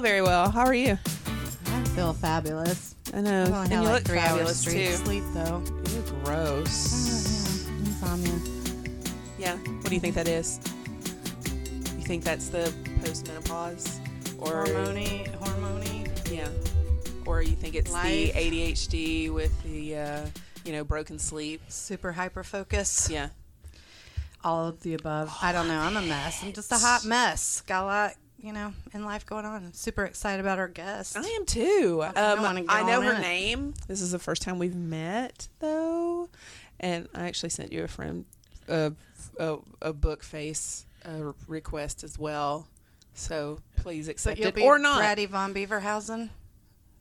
Feel very well. How are you? I feel fabulous. I know. I've only and had you like look three hours fabulous straight too. sleep though. You're gross. Oh, yeah. Insomnia. Yeah. What do you think that is? You think that's the postmenopause, or Hormony, hormony. yeah, or you think it's Life. the ADHD with the uh, you know broken sleep? Super hyper focus. Yeah. All of the above. I don't know. I'm a mess. I'm just a hot mess. Got a lot, you know, in life going on. I'm super excited about our guest. I am too. I Um, wanna I know her it. name. This is the first time we've met, though, and I actually sent you a friend a a, a book face uh request as well. So please accept you'll it be or not. Brady von Beaverhausen.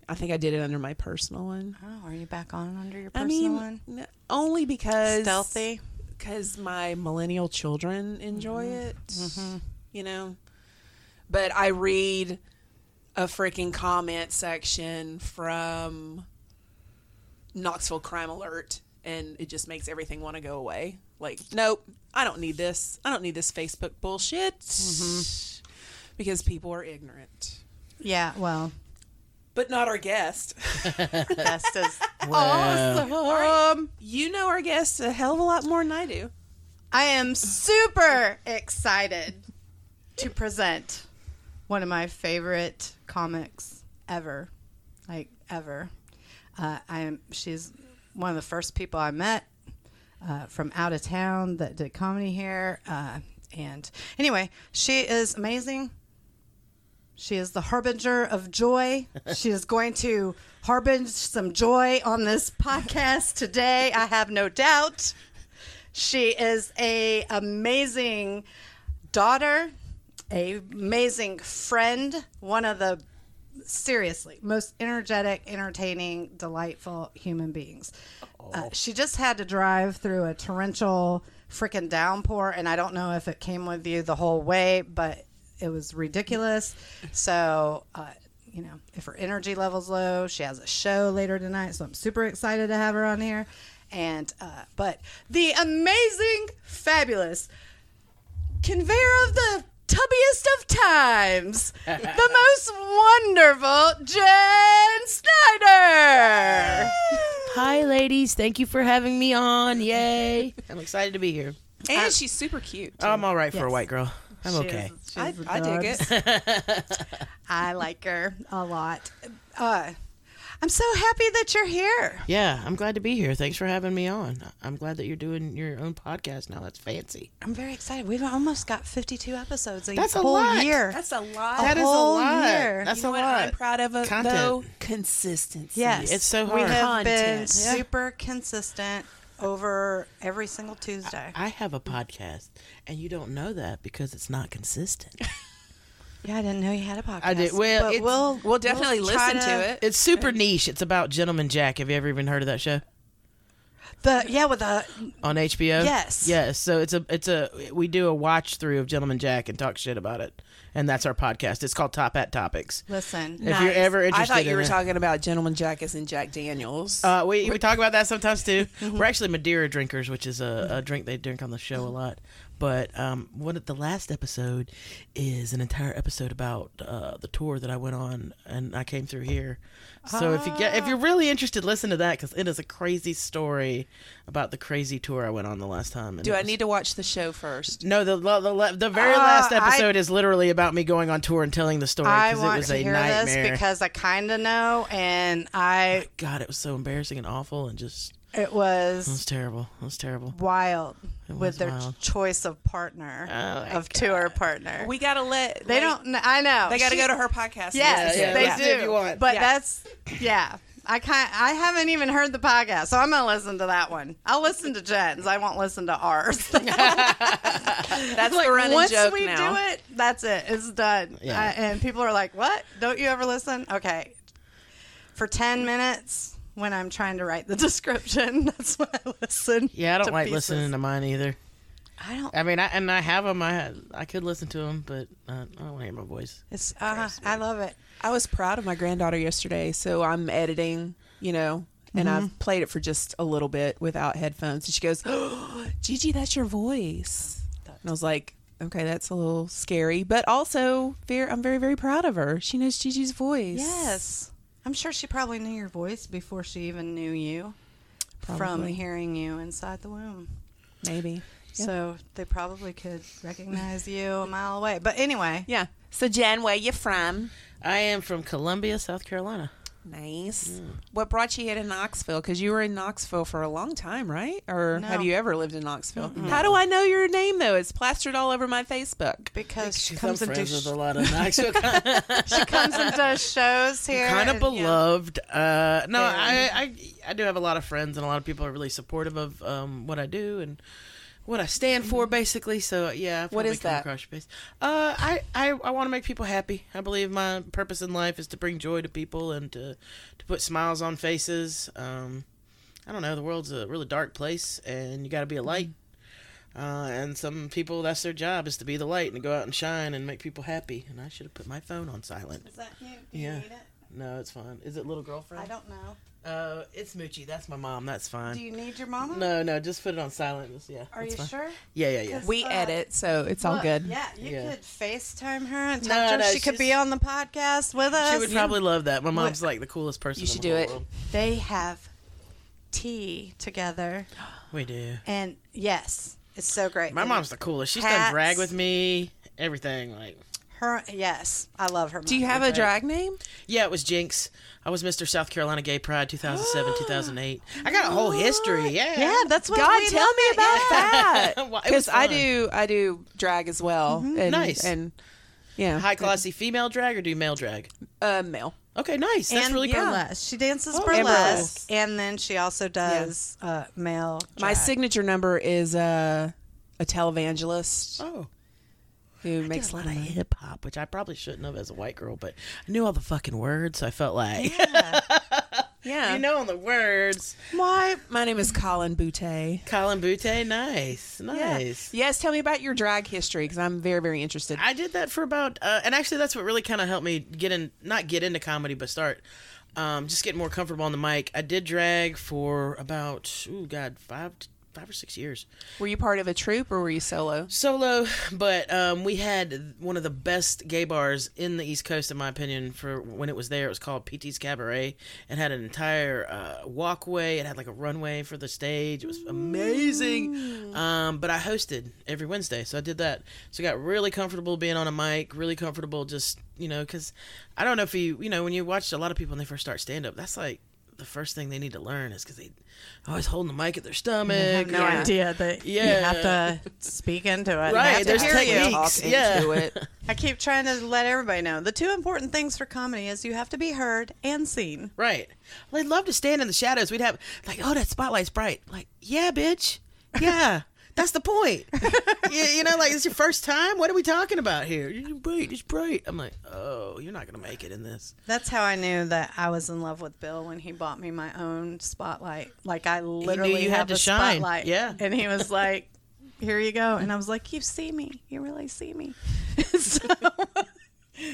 I think I did it under my personal one. Oh, are you back on under your I personal mean, one? n- only because Stealthy. because my millennial children enjoy Mm-hmm. it. You know, but I read a freaking comment section from Knoxville Crime Alert, and it just makes everything want to go away. Like, nope, I don't need this. I don't need this Facebook bullshit Mm-hmm. because people are ignorant. Yeah, well, But not our guest. best is Well, awesome. You know our guest a hell of a lot more than I do. I am super excited to present one of my favorite comics ever, like ever. Uh, I am. She's one of the first people I met uh, from out of town that did comedy here. Uh, and anyway, she is amazing. She is the harbinger of joy. she is going to harbinge some joy on this podcast today. I have no doubt. She is a amazing daughter, a amazing friend, one of the seriously most energetic, entertaining, delightful human beings. Uh, she just had to drive through a torrential freaking downpour, and I don't know if it came with you the whole way, but it was ridiculous. So, uh, you know, if her energy level's low, she has a show later tonight, so I'm super excited to have her on here. And uh, but the amazing, fabulous conveyor of the tubbiest of times, the most wonderful Jen Snyder. hi, ladies. Thank you for having me on. Yay. I'm excited to be here. And she's super cute. too. I'm all right for a white girl. I'm She okay. is- I, I dig it. I like her a lot. Uh, I'm so happy that you're here. Yeah, I'm glad to be here. Thanks for having me on. I'm glad that you're doing your own podcast now. That's fancy. I'm very excited. We've almost got 52 episodes a That's a whole lot. year. That's a lot. That is a whole lot. year. That's you know a what lot. I'm proud of, uh, it, Content. though? Consistency. Yes, It's so hard. We have been Content. Yeah. super consistent over every single Tuesday. I have a podcast, and you don't know that because it's not consistent. yeah, I didn't know you had a podcast. I did- well, but it's- we'll We'll definitely try listen to, it. It's super niche. It's about Gentleman Jack. Have you ever even heard of that show The yeah with the on HBO? Yes. Yes. So it's a it's a we do a watch through of Gentleman Jack and talk shit about it, and that's our podcast. It's called Top Hat Topics. listen. If you're ever interested, I thought you in were it. talking about Gentleman Jack as in Jack Daniels. Uh, we, we talk about that sometimes too. We're actually Madeira drinkers, which is a, a drink they drink on the show a lot. But um, one of the last episode is an entire episode about uh, the tour that I went on, and I came through here. So if you get if you're really interested, listen to that because it is a crazy story about the crazy tour I went on the last time. and Do I was- need to watch the show first? No, the the, the, the very Uh, last I- episode is literally about me going on tour and telling the story I because it want was to a hear nightmare. this because I kind of know, and I God, it was so embarrassing and awful, and just it was it was terrible. It was terrible. wild. It with their wild. choice of partner, Oh, my of tour partner. We gotta let they don't. kn- I know. They gotta She- go to her podcast. Yes, Yeah, yeah, they let's do. do if you want. But Yeah. that's yeah. I kind I haven't even heard the podcast, so I'm gonna listen to that one. I'll listen to Jen's. I won't listen to ours. That's the running Once joke we now. do it, that's it. It's done. Yeah. I- and people are like, "What? Don't you ever listen?" Okay. For ten minutes, when I'm trying to write the description, that's when I listen. Yeah, I don't to like pieces. listening to mine either. I don't. I mean, I, and I have them. I I could listen to them, but uh, I don't want to hear my voice. It's. Uh, I love it. I was proud of my granddaughter yesterday, so I'm editing, you know, and Mm-hmm. I've played it for just a little bit without headphones. And she goes, oh, Gigi, that's your voice. And I was like, okay, that's a little scary, but also very, I'm very, very proud of her. She knows Gigi's voice. Yes. I'm sure she probably knew your voice before she even knew you from hearing you inside the womb. Maybe. Yeah. So they probably could recognize you a mile away. But anyway, Yeah. So, Jen, where you from? I am from Columbia, South Carolina. Nice. What brought you here to Knoxville? Because you were in Knoxville for a long time, right? Or No. have you ever lived in Knoxville? How do I know your name though? It's plastered all over my Facebook. because she comes and does, with a lot of Knoxville. she comes and does shows here. Kind of and- beloved. Uh, no, Yeah. I, I I do have a lot of friends, and a lot of people are really supportive of um, what I do and what I stand for, basically. So yeah, What is that? Your face. Uh, I I, I want to make people happy. I believe my purpose in life is to bring joy to people and to to put smiles on faces. Um, I don't know. The world's a really dark place, and you got to be a light. Uh, and some people, that's their job, is to be the light and to go out and shine and make people happy. And I should have put my phone on silent. Is that you? Do you Yeah. need it? No, it's fine. Is it little girlfriend? I don't know. Uh, it's Moochie. That's my mom. That's fine. Do you need your mama? No, no, just put it on silent. Just- yeah. Are you fine. sure? Yeah, yeah, yeah. We Uh, edit, so it's all Look, good. Yeah, you Yeah. could FaceTime her and No, tell her no, she could be on the podcast with us. She would probably love that. My mom's like the coolest person. You in should the do it. world. They have tea together, We do. and yes, it's so great. My And mom's the coolest. She's done drag with me. Everything. Like, her. Yes, I love her. Do you mom. have a drag name? yeah, it was Jinx. I was Mr. South Carolina Gay Pride 2007, 2008. I got a whole history. Yeah. Yeah, that's what. God, we tell me about yeah. that. Well, Because I do, I do drag as well. And, Nice. And yeah, High classy female drag or do you male drag? uh, male. Okay, nice. That's and really cool. burlesque. She dances Oh, and burlesque, burlesque. and then she also does uh, male. My signature number is uh, a televangelist Oh. Who I makes a lot of lot of money. hip hop, which I probably shouldn't have as a white girl, but I knew all the fucking words, so I felt like Yeah. you know all the words. Why? My name is Colin Boutte. Colin Butte, nice, Yeah. nice. Yes, tell me about your drag history because I'm very, very interested. I did that for about, uh, and actually that's what really kind of helped me get in, not get into comedy, but start. Um, just getting more comfortable on the mic. I did drag for about, oh god, five, five or six years. Were you part of a troupe or were you solo? solo, but um, we had one of the best gay bars in the East Coast, in my opinion. For when it was there, it was called PT's Cabaret. It had an entire uh, walkway. It had like a runway for the stage. It was amazing. Um, but I hosted every Wednesday, so I did that. So I got really comfortable being on a mic. Really comfortable, just you know, because I don't know if you, you know, when you watch a lot of people when they first start stand up, that's like the first thing they need to learn is because they always holding the mic at their stomach. I have no Yeah. idea that you Yeah. have to speak into it. Right, have to there's hear techniques. Yeah. into it. I keep trying to let everybody know the two important things for comedy is you have to be heard and seen. Right. Well, I'd love to stand in the shadows. We'd have like, oh, that spotlight's bright. Like, yeah, bitch. Yeah, that's the point. you, you know, like it's your first time. What are we talking about here? It's bright. It's bright. I'm like, oh, you're not gonna make it in this. That's how I knew that I was in love with Bill when he bought me my own spotlight. Like I literally you had to a shine. spotlight. Yeah. And he was like, "Here you go." And I was like, "You see me? You really see me?" so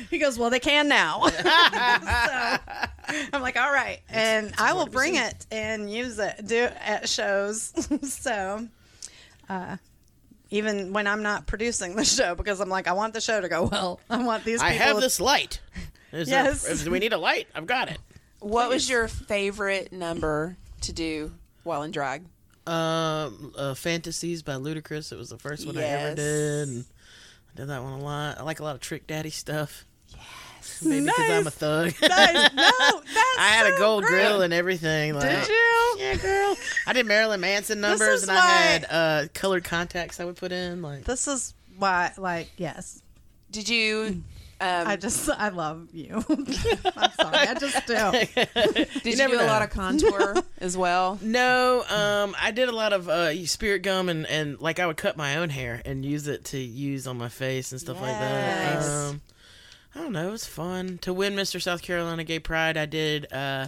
he goes, "Well, they can now." so I'm like, "All right," and I will bring it and use it do at shows. so. Uh, even when I'm not producing the show, because I'm like, I want the show to go well. I want these. I people have this light. Is there- Yes. if we need a light, I've got it. What was your favorite number to do while in drag? Um, uh, Fantasies by Ludacris. It was the first one I ever did. And I did that one a lot. I like a lot of Trick Daddy stuff. Maybe because I'm a thug. Nice. No, that's I had a gold great. grill and everything. Like, Did you? Yeah, girl. I did Marilyn Manson numbers, is and I had uh, colored contacts I would put in. Like, This is why, like, yes. Did you? Um, I just, I love you. I'm sorry. I just do. did you, never do a lot of contour as well? No, um, I did a lot of uh, spirit gum and, and like I would cut my own hair and use it to use on my face and stuff like that. Yes. Um, I don't know, it was fun to win Mr. South Carolina Gay Pride. I did uh,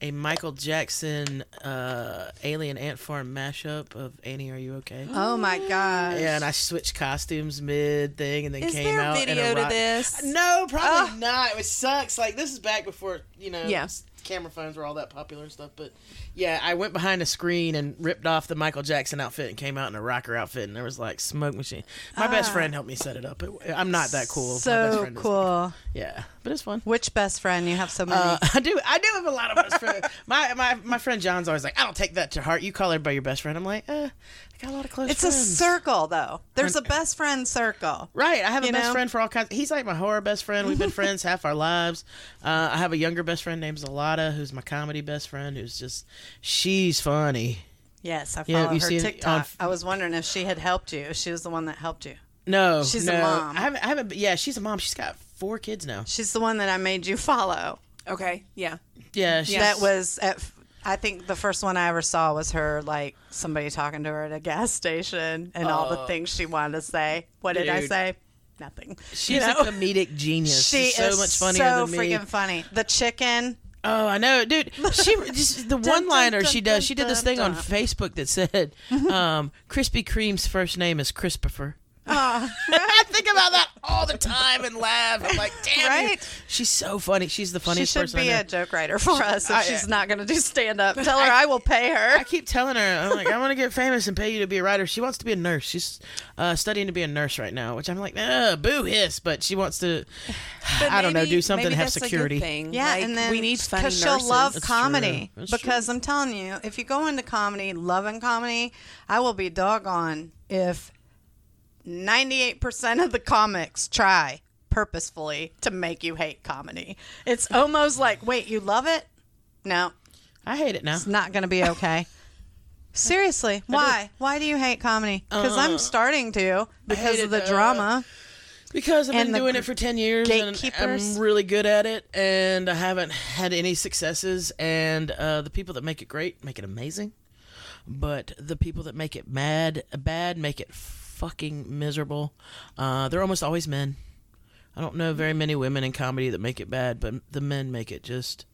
a Michael Jackson uh, Alien Ant Farm mashup of Annie, Are You Okay? Oh my gosh. Yeah, and I switched costumes mid thing and then Is came out in video a to this? No, probably Oh. not. It sucks. Like this is back before you know. Yeah. Camera phones were all that popular and stuff, but yeah, I went behind a screen and ripped off the Michael Jackson outfit and came out in a rocker outfit, and there was like smoke machine. My best Ah. friend helped me set it up. It, I'm not that cool. So is- cool. Yeah, but it's fun. Which best friend? You have so many. Uh, I do. I do have a lot of best friends. my my my friend John's always like, I don't take that to heart. You call everybody your best friend. I'm like, uh, I got a lot of close it's friends. a circle, though. There's a best friend circle. Right, I have a You best know? friend for all kinds. He's like my horror best friend. We've been friends half our lives. Uh, I have a younger best friend named Zalata, who's my comedy best friend. Who's just she's funny. Yes, I Yeah, follow you her see it TikTok. on- I was wondering if she had helped you. If she was the one that helped you. No, She's a mom. I haven't. I haven't. Yeah, she's a mom. She's got four kids now. She's the one that I made you follow. Okay, yeah. Yeah, she's, That was at. I think the first one I ever saw was her like somebody talking to her at a gas station and all the Oh. things she wanted to say. What did I say? Nothing. she's you know? a comedic genius. she she's so is much funnier so than me. freaking funny. The chicken. Oh, I know, dude. She just the one liner she does. She did this thing on. Facebook that said, um, "Krispy Kreme's first name is Christopher." Oh, I think about that all the time and laugh. I'm like, damn, Right? you- She's so funny. She's the she funniest should person be I know. a joke writer for us if I- she's not going to do stand up. Tell her I will pay her. I keep telling her, I'm like, I want to get famous and pay you to be a writer. She wants to be a nurse. She's uh, studying to be a nurse right now, which I'm like, uh, boo hiss. But she wants to, But I don't know, do something maybe to have that's a good security. thing. Yeah, Like, and then we need funny because she'll love That's comedy. true. Because I'm telling you, if you go into comedy, loving comedy, I will be doggone if 98% of the comics try purposefully to make you hate comedy. It's almost like, wait, you love it? No, I hate it now. it's not going to be okay. Seriously, why? Why do you hate comedy? Because I'm Uh, starting to because of the it, uh, drama. Because I've And been the doing it for 10 years and gatekeepers. I'm really good at it and I haven't had any successes and uh, the people that make it great make it amazing. But the people that make it mad bad make it fucking miserable. Uh, they're almost always men. I don't know very many women in comedy that make it bad, but the men make it just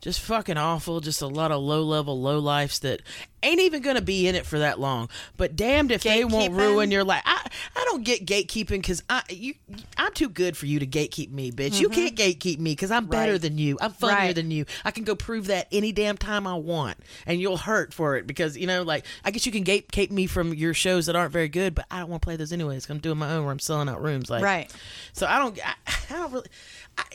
just fucking awful. Just a lot of low level low lifes that ain't even gonna be in it for that long. But damned if they won't ruin your life. I I don't get gatekeeping because I you I'm too good for you to gatekeep me, bitch. You mm-hmm. can't gatekeep me because I'm better Right. than you. I'm funnier Right. than you. I can go prove that any damn time I want, and you'll hurt for it because you know like I guess you can gatekeep me from your shows that aren't very good, but I don't want to play those anyways. I'm doing my own where I'm selling out rooms, like Right. so I don't, I, I don't really,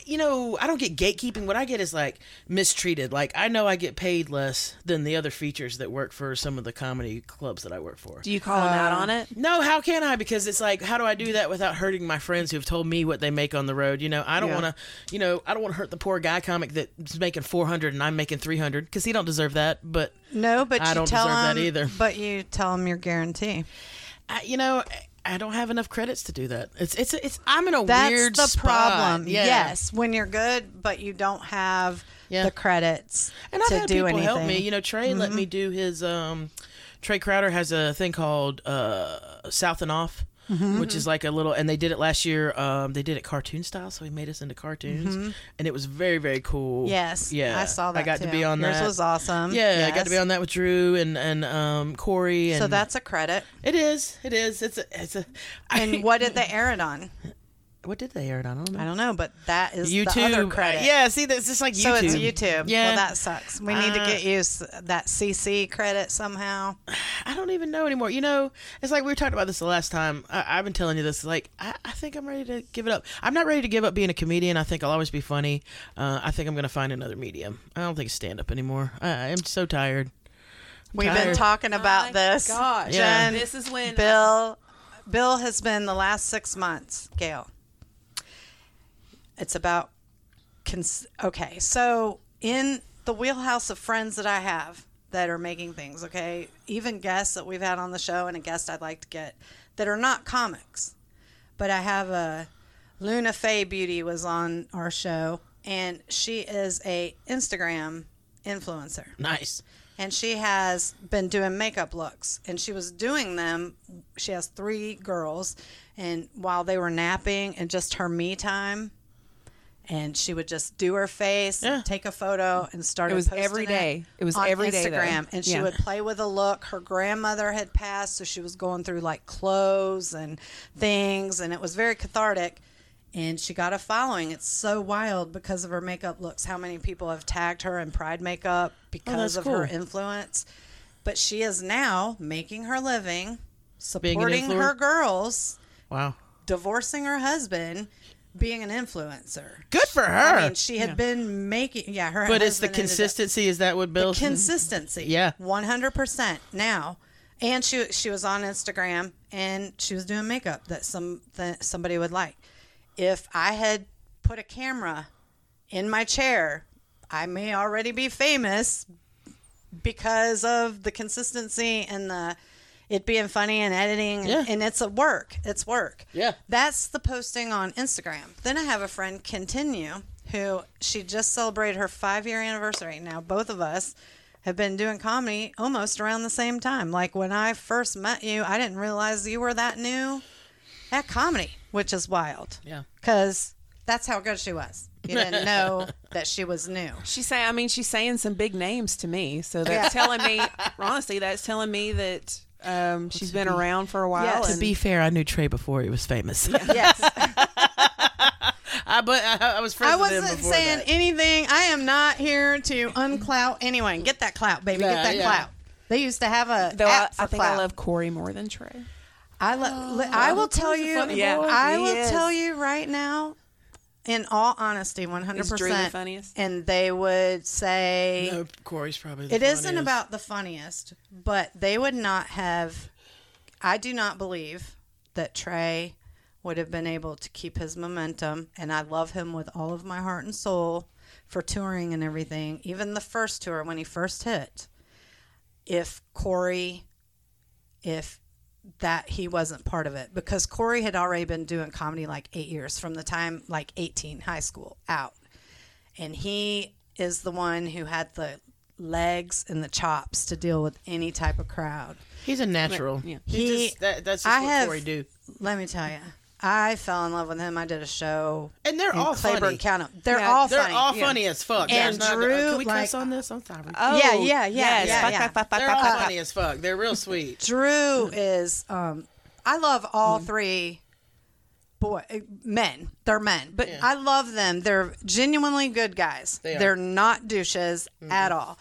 you know, I don't get gatekeeping. What I get is like mistreated. Like I know I get paid less than the other features that work for some of the comedy clubs that I work for. Do you call them out on it? No, how can I? Because it's like, how do I do that without hurting my friends who've told me what they make on the road? You know, I don't Yeah. want to, you know, I don't want to hurt the poor guy comic that's making four hundred and I'm making three hundred because he don't deserve that. But No, but I you don't tell deserve that either. But you tell them your guarantee. I, you know, I don't have enough credits to do that. It's it's it's. I'm in a weird spot. That's weird the spot. problem. Yeah. Yes, when you're good, but you don't have Yeah. the credits And I've to had do people anything. help me. You know, Trey let me do his. Um, Trey Crowder has a thing called uh, South and Off, which is like a little. And they did it last year. Um, they did it cartoon style, so he made us into cartoons, and it was very very cool. yes, yeah, I saw that. I got too. to be on Yours that. was awesome. yeah, I got to be on that with Drew and and um, Corey. And So that's a credit. it is. It is. It's a. It's a. And what did they air it on? What did they air it on? I don't know. I don't know, but that is YouTube. the other credit. Yeah, see, that's just like YouTube. So it's YouTube. Yeah. Well, that sucks. We need to Uh, get you s- that CC credit somehow. I don't even know anymore. You know, it's like we were talking about this the last time. I, I've been telling you this. Like, I, I think I'm ready to give it up. I'm not ready to give up being a comedian. I think I'll always be funny. Uh, I think I'm going to find another medium. I don't think stand up anymore. I, I'm so tired. I'm We've been talking about My this. Gosh, Yeah. Jen, this is when Bill, Bill has been the last six months. Gail, It's about cons- okay. So in the wheelhouse of friends that I have that are making things, okay, even guests that we've had on the show and a guest I'd like to get that are not comics, but I have a Luna Faye Beauty was on our show, and she is a Instagram influencer Nice. and she has been doing makeup looks and she was doing them she has three girls and while they were napping and just her me time and she would just do her face Yeah. take a photo and start It was every day. It was on every day. Instagram and she Yeah. would play with a look her grandmother had passed so she was going through like clothes and things and it was very cathartic and she got a following. It's so wild because of her makeup looks. How many people have tagged her in Pride makeup oh, because that's of her influence? But she is now making her living, supporting her girls, Wow. divorcing her husband, being an influencer. Good for her. I mean, she had been making yeah her. but it's the husband ended up- consistency. Is that what builds? consistency. Yeah. one hundred percent. Now, and she she was on Instagram and she was doing makeup that some that somebody would like. If I had put a camera in my chair, I may already be famous because of the consistency and the it being funny and editing and, Yeah. and it's a work. It's work. Yeah. that's the posting on instagram. Then i have a friend continue who she just celebrated her five year anniversary. Now both of us have been doing comedy almost around the same time. Like when i first met you i didn't realize you were that new at comedy which is wild. Yeah. because that's how good she was. You didn't know that she was new. She's saying, I mean, she's saying some big names to me. So that's telling me, honestly, that's telling me that um, she's been around for a while. Yes. To be fair, I knew Trey before he was famous. yes I but I, I was friends I with him wasn't before saying that. anything. I am not here to unclout anyone. Get that clout, baby. Yeah, Get that yeah. clout. They used to have a though I, for I think clout. I love Corey more than Trey. I, lo- li- I will tell you. Yeah. I will is. tell you right now, in all honesty, one hundred Is Drew the percent. funniest? And they would say No, Corey's probably. The it isn't about the funniest, but they would not have. I do not believe that Trey would have been able to keep his momentum, and I love him with all of my heart and soul for touring and everything. Even the first tour when he first hit, if Corey, if that he wasn't part of it, because Corey had already been doing comedy like eight years from the time like 18, high school out and he is the one who had the legs and the chops to deal with any type of crowd. He's a natural. Yeah. He, He- just, that, that's just I what have- Corey do. Let me tell you, I fell in love with him. I did a show And they're in all Claiborne funny. County. They're Yeah, all They're funny. all Yeah. funny as fuck. And There's not, Drew, uh, can we cuss on this? I'm sorry. Oh, Yeah, yeah, yeah, yes. yeah, Fuck, yeah. fuck, fuck, fuck, They're fuck, all fuck. funny as fuck. They're real sweet. Drew is. Um, I love all three. Boy, uh, men. They're men, but Yeah. I love them. They're genuinely good guys. They are. They're not douches at all.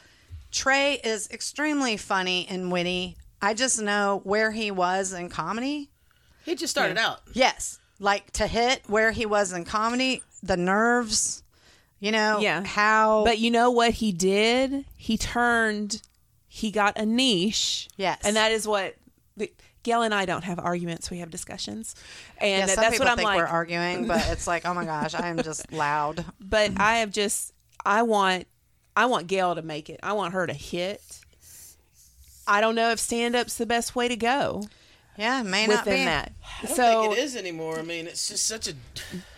Trey is extremely funny and witty. I just know where he was in comedy. He just started out. Yes. Like to hit where he was in comedy, the nerves, you know, Yeah. how But you know what he did? He turned, he got a niche. Yes. And that is what, the, Gail and I don't have arguments. We have discussions. And yeah, some that's people what I'm think like. we're arguing, but it's like, oh my gosh, I am just loud. but I have just, I want, I want Gail to make it. I want her to hit. I don't know if stand up's the best way to go Yeah, it may not within be. that. I don't so think it is anymore. I mean, it's just such a.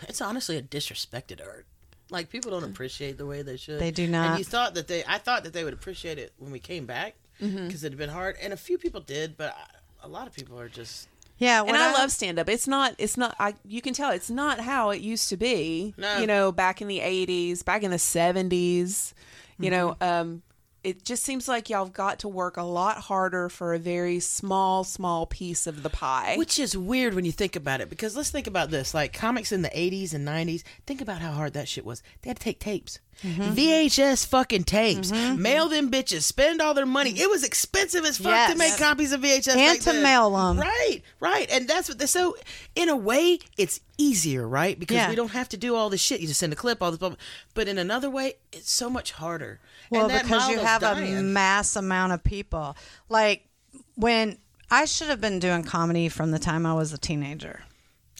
It's honestly a disrespected art. Like people don't appreciate the way they should. They do not. And not. you thought that they. I thought that they would appreciate it when we came back because Mm-hmm. it had been hard, and a few people did, but I, a lot of people are just. Yeah, and what I, love stand up. It's not it's not I you can tell it's not how it used to be. No. You know, back in the 80s, back in the 70s, you know, Mm-hmm. um it just seems like y'all have got to work a lot harder for a very small small piece of the pie. Which is weird when you think about it, because let's think about this: like comics in the '80s and '90s. Think about how hard that shit was. They had to take tapes, Mm-hmm. VHS fucking tapes, mail them bitches, spend all their money. It was expensive as fuck Yes. to make copies of VHS And back to mail them. Right, right, and that's what. They, so, in a way, it's easier, right? Because Yeah. we don't have to do all this shit. You just send a clip, all this. Blah, blah. But in another way, it's so much harder. Well, and because you have a mass amount of people. Like when I should have been doing comedy from the time I was a teenager.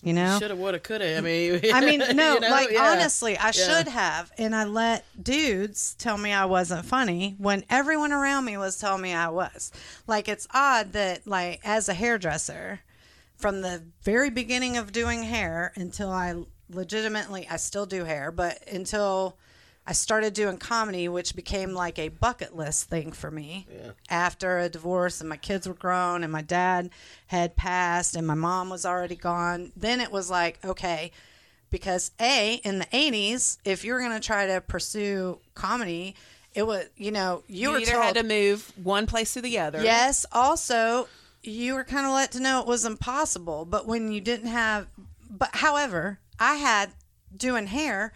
You know, Shoulda, woulda, coulda. I mean, I mean, no, you know? like Yeah. honestly, I should have, and I let dudes tell me I wasn't funny when everyone around me was telling me I was. Like it's odd that, like, as a hairdresser, from the very beginning of doing hair until I legitimately, I still do hair, but until I started doing comedy, which became like a bucket list thing for me after a divorce and my kids were grown and my dad had passed and my mom was already gone. Then it was like, okay, because A, in the 80s, if you're going to try to pursue comedy, it was, you know, you, You, were either told, had to move one place to the other. Yes. Also, you were kind of let to know it was impossible. But when you didn't have, but however, I had doing hair.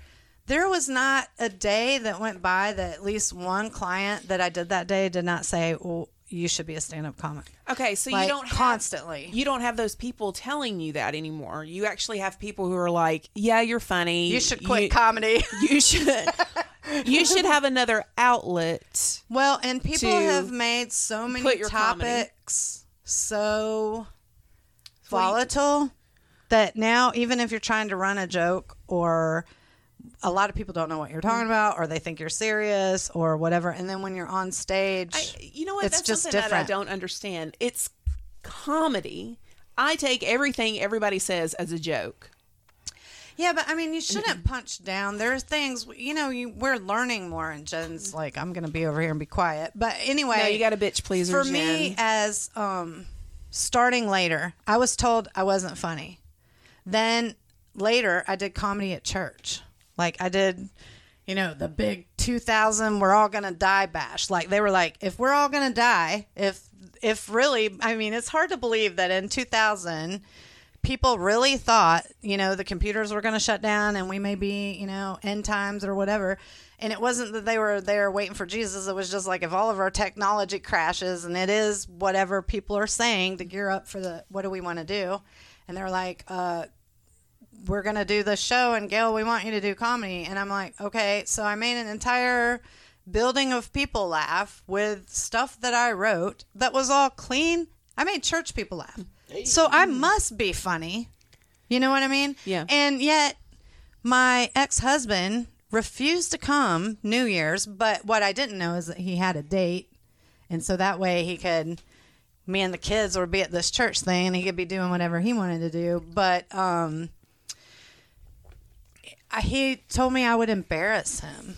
There was not a day that went by that at least one client that I did that day did not say, "Well, you should be a stand-up comic." Okay, so Like, you don't have, constantly. You don't have those people telling you that anymore. You actually have people who are like, "Yeah, you're funny. You should quit You, comedy. you should. you should have another outlet." Well, and people have made so many your comedy. topics so volatile that now, even if you're trying to run a joke or a lot of people don't know what you're talking about or they think you're serious or whatever. And then when you're on stage, I, you know what? It's That's just something that I don't understand. It's comedy. I take everything everybody says as a joke. yeah, but I mean, you shouldn't punch down. There's things, you know, you, we're learning more. And Jen's like, I'm going to be over here and be quiet. But anyway, No, you got a bitch pleaser. for me as um starting later i was told i wasn't funny then later i did comedy at church like i did you know the big 2000 we're all gonna die bash like they were like if we're all gonna die if if really i mean it's hard to believe that in 2000 people really thought, you know, the computers were going to shut down and we may be, you know, end times or whatever. And it wasn't that they were there waiting for Jesus. It was just like if all of our technology crashes and it is whatever people are saying to gear up for the what do we want to do? And they're like, uh, we're going to do the show and Gail, we want you to do comedy. And I'm like, okay. So I made an entire building of people laugh with stuff that I wrote that was all clean. I made church people laugh. So I must be funny. You know what I mean? Yeah. And yet my ex-husband refused to come New Year's, but what I didn't know is that he had a date. And so that way he could me and the kids would be at this church thing and he could be doing whatever he wanted to do. But um I, he told me I would embarrass him.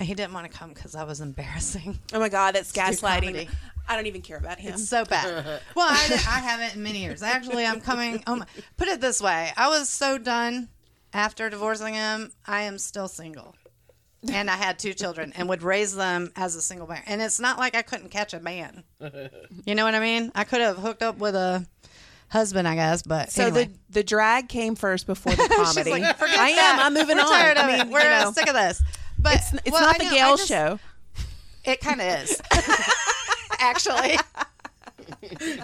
He didn't want to come because I was embarrassing. Oh my God, that's gaslighting. I don't even care about him. It's so bad. Well, I, I haven't in many years. Actually, I'm coming. Oh my, put it this way: I was so done after divorcing him. I am still single, and I had two children and would raise them as a single parent. And it's not like I couldn't catch a man. You know what I mean? I could have hooked up with a husband, I guess. But so anyway. the the drag came first before the She's comedy. like, "Forget I am. I'm moving We're on. Tired of I mean, it. We're you know, sick of this. But it's it's well, not I the know- Gail just- show. It kind of is. Actually.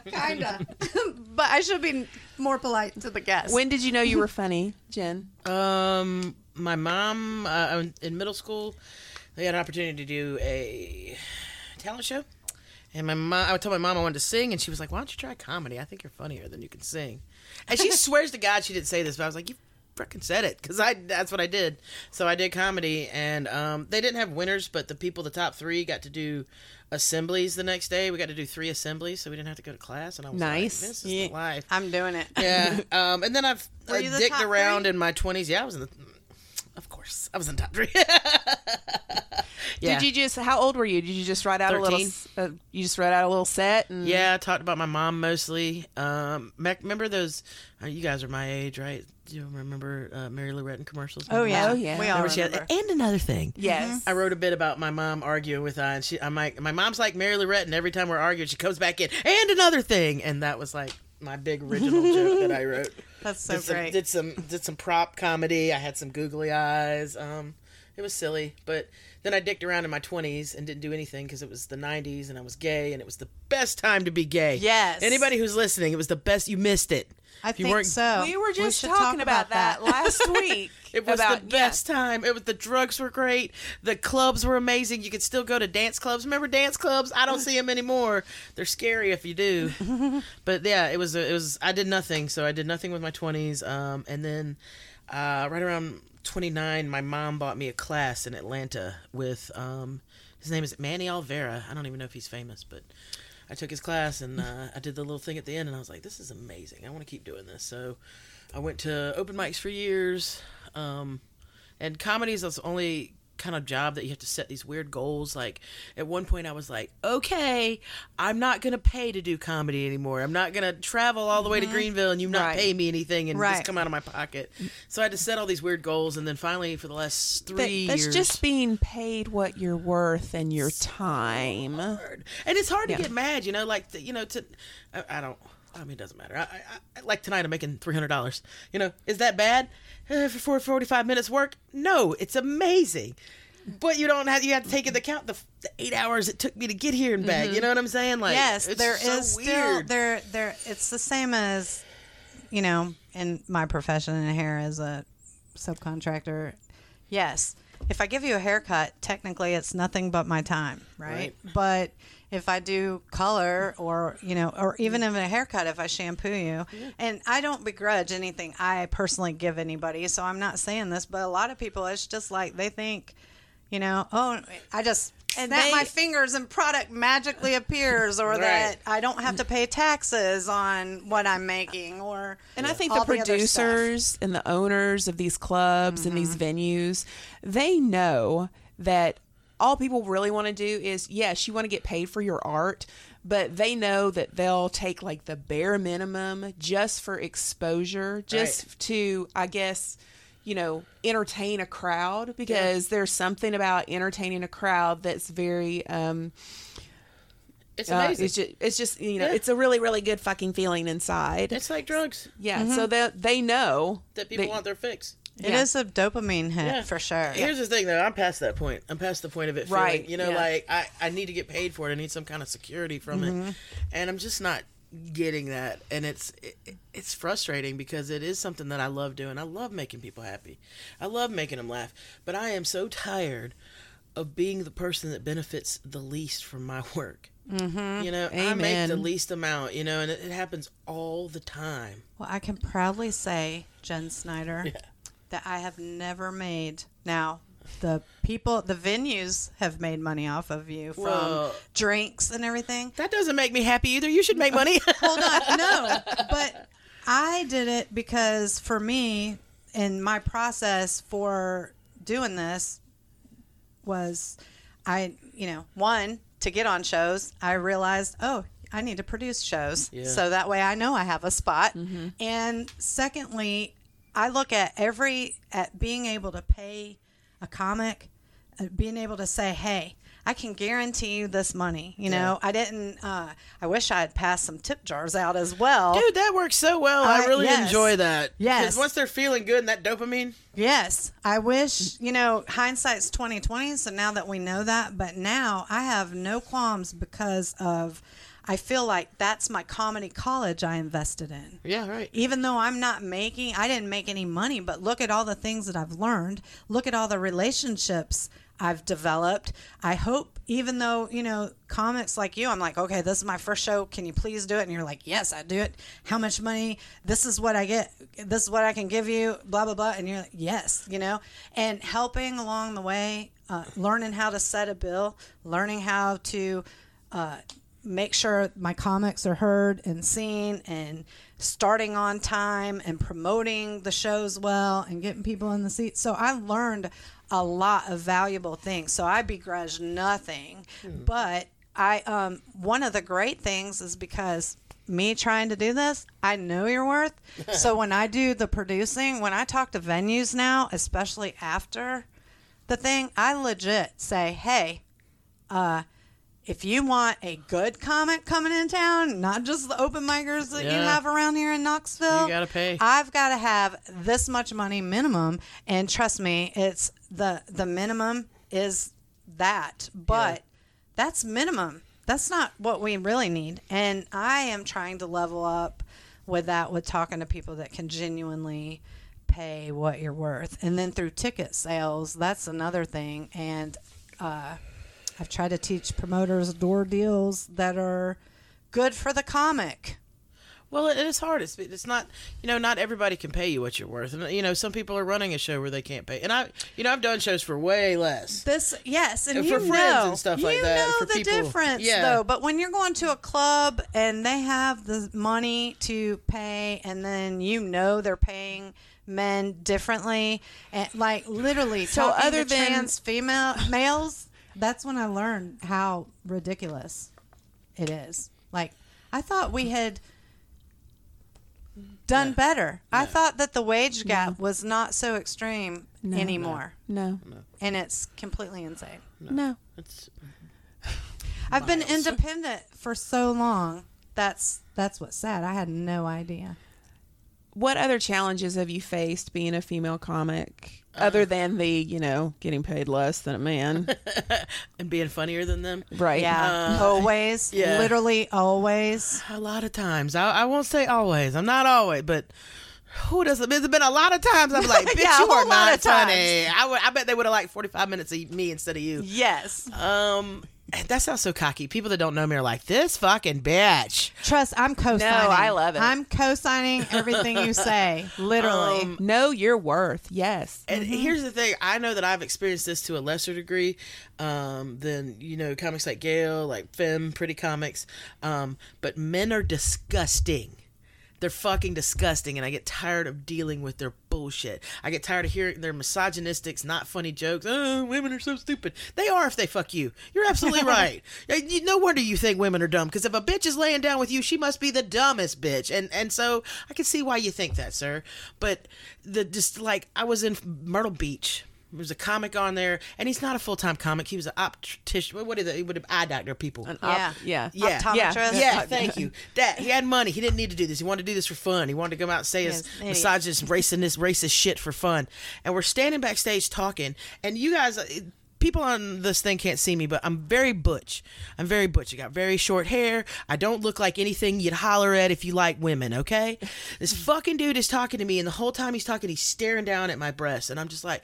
Kinda. but I should be more polite to the guests. When did you know you were funny, Jen? Um, my mom uh, in middle school, they had an opportunity to do a talent show, and my mom. I told my mom I wanted to sing, and she was like, "Why don't you try comedy? I think you're funnier than you can sing." And she swears to God she didn't say this, but I was like, "You freaking said it," because I that's what I did. So I did comedy, and um, they didn't have winners, but the people, the top three, got to do assemblies the next day. We got to do three assemblies, so we didn't have to go to class, and I was Nice. like, "This is Yeah. the life." I'm doing it. Yeah. Um, and then I've uh, dicked around three? in my twenties. Yeah, I was in the. Of course, I was in top three. yeah. Did you just? How old were you? Did you just write out a little? Uh, you just wrote out a little set and Yeah, I talked about my mom mostly. Um, remember those? Uh, you guys are my age, right? Do you remember uh, Mary Lou Retton commercials? Oh yeah. Oh, yeah. We all Remember she had, and another thing. Yes. I wrote a bit about my mom arguing with I, and she. I'm like, my mom's like Mary Lou Retton. Every time we're arguing, she comes back in, and another thing, and that was like my big original joke that I wrote. That's so did some, great. Did some did some prop comedy. I had some googly eyes. Um, It was silly, but then I dicked around in my 20s and didn't do anything because it was the 90s and I was gay and it was the best time to be gay. Yes. Anybody who's listening, it was the best. You missed it. I If you think weren't- so. we were just should talking talk about, that, last week. It was about, the best time. It was the drugs were great. The clubs were amazing. You could still go to dance clubs. Remember dance clubs? I don't see them anymore. They're scary if you do. but yeah, it was it was. I did nothing. So I did nothing with my twenties. Um, and then uh, right around twenty nine, my mom bought me a class in Atlanta with um, his name is Manny Alvera. I don't even know if he's famous, but. I took his class and uh, I did the little thing at the end, and I was like, "This is amazing! I want to keep doing this." So, I went to open mics for years, um, and comedy is the only kind of job that you have to set these weird goals. Like at one point, I was like, "Okay, I'm not gonna pay to do comedy anymore. I'm not gonna travel all the way to mm-hmm. Greenville and you not Right. pay me anything and Right. just come out of my pocket." So I had to set all these weird goals, and then finally, for the last That- three that's years, just being paid what you're worth and your time. hard. And it's hard Yeah. to get mad, you know, like, the, you know, to, I, I don't, I mean, it doesn't matter. I, I, I, like tonight, I'm making $300. You know, is that bad? Eh, for 45 minutes work? No, it's amazing. But you don't have, you have to take into account the, the eight hours it took me to get here and back. You know what I'm saying? Like, yes, it's there so is still there there. It's the same as, you know, in my profession in hair as a subcontractor. Yes, if I give you a haircut, technically it's nothing but my time, right? Right. But if I do color or you know, or even in a haircut, if I shampoo you, and I don't begrudge anything I personally give anybody, so I'm not saying this, but a lot of people, it's just like they think. You know, oh, I just And snap they- my fingers and product magically appears, or Right. that I don't have to pay taxes on what I'm making, or And I think the the producers and the owners of these clubs and these mm-hmm. venues, they know that all people really want to do is yes, you want to get paid for your art, but they know that they'll take like the bare minimum just for exposure, just to I guess you know entertain a crowd because there's something about entertaining a crowd that's very um it's uh, amazing. it's just it's just you know Yeah. it's a really really good fucking feeling inside it's like drugs yeah, so that they know that people they- want their fix. It Yeah. is a dopamine hit Yeah. for sure. Here's the thing, though. I'm past that point. I'm past the point of it. Feeling, Right, You know, yeah. like I, I need to get paid for it. I need some kind of security from Mm-hmm. it, and I'm just not getting that. And it's it, it's frustrating because it is something that I love doing. I love making people happy. I love making them laugh. But I am so tired of being the person that benefits the least from my work. Mm-hmm. You know, I make the least amount. You know, and it, it happens all the time. Well, I can proudly say, Jen Snyder, Yeah. That I have never made. Now, the people, the venues have made money off of you from Well- drinks and everything. That doesn't make me happy either. You should make money. Hold on, no, but I did it because for me, in my process for doing this, was I, you know, one to get on shows, I realized, oh, I need to produce shows, Yeah. so that way I know I have a spot. Mm-hmm. And secondly, I look at every at being able to pay a comic, uh, being able to say, hey. I can guarantee you this money. You know, I didn't. Uh, I wish I had passed some tip jars out as well. Dude, that works so well. I Uh, really yes. enjoy that. Yes. Because once they're feeling good and that dopamine, Yes, I wish you know hindsight's twenty twenty. So now that we know that, but now I have no qualms because of I feel like that's my comedy college I invested in. yeah, right. Even though I'm not making, I didn't make any money, but look at all the things that I've learned. Look at all the relationships I've developed. I hope, even though, you know, comics like you, I'm like, okay, this is my first show. Can you please do it? And you're like, yes, I do it. How much money? This is what I get. This is what I can give you, blah, blah, blah. And you're like, yes, you know, and helping along the way, uh, learning how to set a bill, learning how to, uh, make sure my comics are heard and seen and starting on time and promoting the shows well and getting people in the seats. So I learned a lot of valuable things. So I begrudge nothing. But I um one of the great things is because me trying to do this, I know your worth. so when I do the producing, when I talk to venues now, especially after the thing, I legit say, "Hey, uh, if you want a good comic coming in town, not just the open micers that you have around here in Knoxville, You gotta pay. I've got to have this much money minimum, and trust me, it's the the minimum is that, but that's minimum. That's not what we really need, and I am trying to level up with that with talking to people that can genuinely pay what you're worth, and then through ticket sales, that's another thing, and. Uh, I've tried to teach promoters door deals that are good for the comic. Well, it is hard. It's it's not you know not everybody can pay you what you're worth, and you know some people are running a show where they can't pay. And I you know I've done shows for way less. This yes, and And you for know, friends and stuff like you that, know for the people. difference Yeah. though. But when you're going to a club and they have the money to pay, and then you know they're paying men differently, and like literally So other to than- trans female males, that's when I learned how ridiculous it is. Like I thought we had done better. I thought that the wage gap was not so extreme No. anymore, No, and it's completely insane. no. It's I've been independent for so long. That's that's what's sad. I had no idea. What other challenges have you faced being a female comic, other than the you know getting paid less than a man? and being funnier than them. right. Yeah, Uh, always, yeah. literally always. A lot of times, I, I won't say always. I'm not always, but who doesn't? There's been a lot of times I'm like, bitch, Yeah, you are whole not funny. I bet they would have liked 45 minutes of me instead of you. Yes, Um, that sounds so cocky. People that don't know me are like, this fucking bitch. trust. I'm co-signing. No, I love it. I'm co-signing everything you say. Literally. Um, Know your worth. Yes. And here's the thing: I know that I've experienced this to a lesser degree um, than you know comics like Gail, like Femme, Pretty Comics. Um, but men are disgusting. They're fucking disgusting, and I get tired of dealing with their bullshit. I get tired of hearing their misogynistic, not funny jokes. Oh, women are so stupid. They are if they fuck you. You're absolutely right. No wonder you think women are dumb. Because if a bitch is laying down with you, she must be the dumbest bitch. And and so I can see why you think that, sir. But the just like I was in Myrtle Beach. There was a comic on there, and he's not a full time comic. He was an optician. What is it? He would have eye doctor people. An Yeah. op- yeah. Yeah. Optometrist. Yeah, thank you. That he had money. He didn't need to do this. He wanted to do this for fun. He wanted to come out and say his Yes, idiot. misogynist, racist, racist shit for fun. And we're standing backstage talking, and you guys. uh, People on this thing can't see me, but I'm very butch. I'm very butch. I got very short hair. I don't look like anything you'd holler at if you like women, okay? This fucking dude is talking to me, and the whole time he's talking, he's staring down at my breasts, and I'm just like,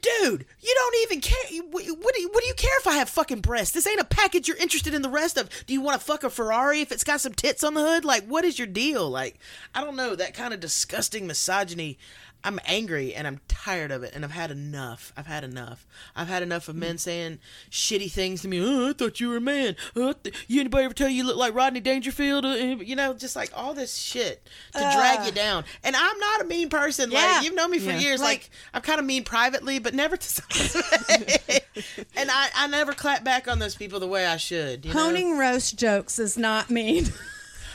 dude, you don't even care. What do you, what do you care if I have fucking breasts? This ain't a package you're interested in the rest of. Do you want to fuck a Ferrari if it's got some tits on the hood? Like, what is your deal? Like, I don't know. That kind of disgusting misogyny. I'm angry and I'm tired of it, and I've had enough. I've had enough. I've had enough of men saying shitty things to me. Oh, I thought you were a man. Oh, th- you anybody ever tell you you look like Rodney Dangerfield? Uh, you know, just like all this shit to drag you down. And I'm not a mean person. Yeah. Like you've known me for Yeah. years. Like, Like- I'm kind of mean privately, but never to someone. and I, I never clap back on those people the way I should. You know? Honing roast jokes is not mean.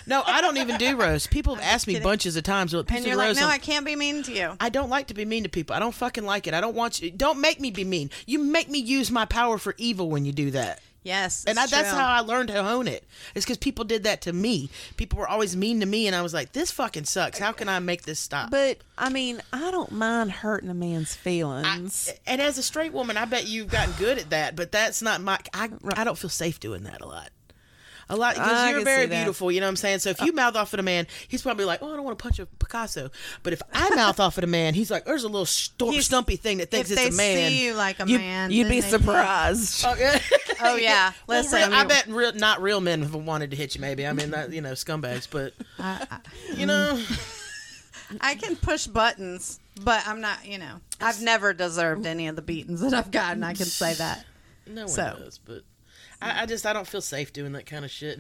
No, I don't even do roast. People have asked me kidding. bunches of times. Well, and you're like, no, I can't be mean to you. I don't like to be mean to people. I don't fucking like it. I don't want you. Don't make me be mean. You make me use my power for evil when you do that. Yes, And I, that's how I learned to hone it. It's because people did that to me. People were always mean to me, and I was like, "This fucking sucks. How can I make this stop?" But I mean, I don't mind hurting a man's feelings. and as a straight woman, I bet you've gotten good at that. But that's not my. I, I don't feel safe doing that a lot. A lot because you're very beautiful. You know what I'm saying. So if uh, you mouth off at a man, he's probably like, "Oh, I don't want to punch a Picasso." But if I mouth off at a man, he's like, "There's a little He's- stumpy thing that thinks it's a man." see you like a you, man, you'd be surprised. Oh, yeah. Oh, yeah. Well, real- I bet real, not real men have wanted to hit you. Maybe I mean, that, you know, scumbags. But you know, mm. I can push buttons, but I'm not. You know, I've never deserved any of the beatings that I've gotten. I can say that. no one So. does. But I, I just I don't feel safe doing that kind of shit.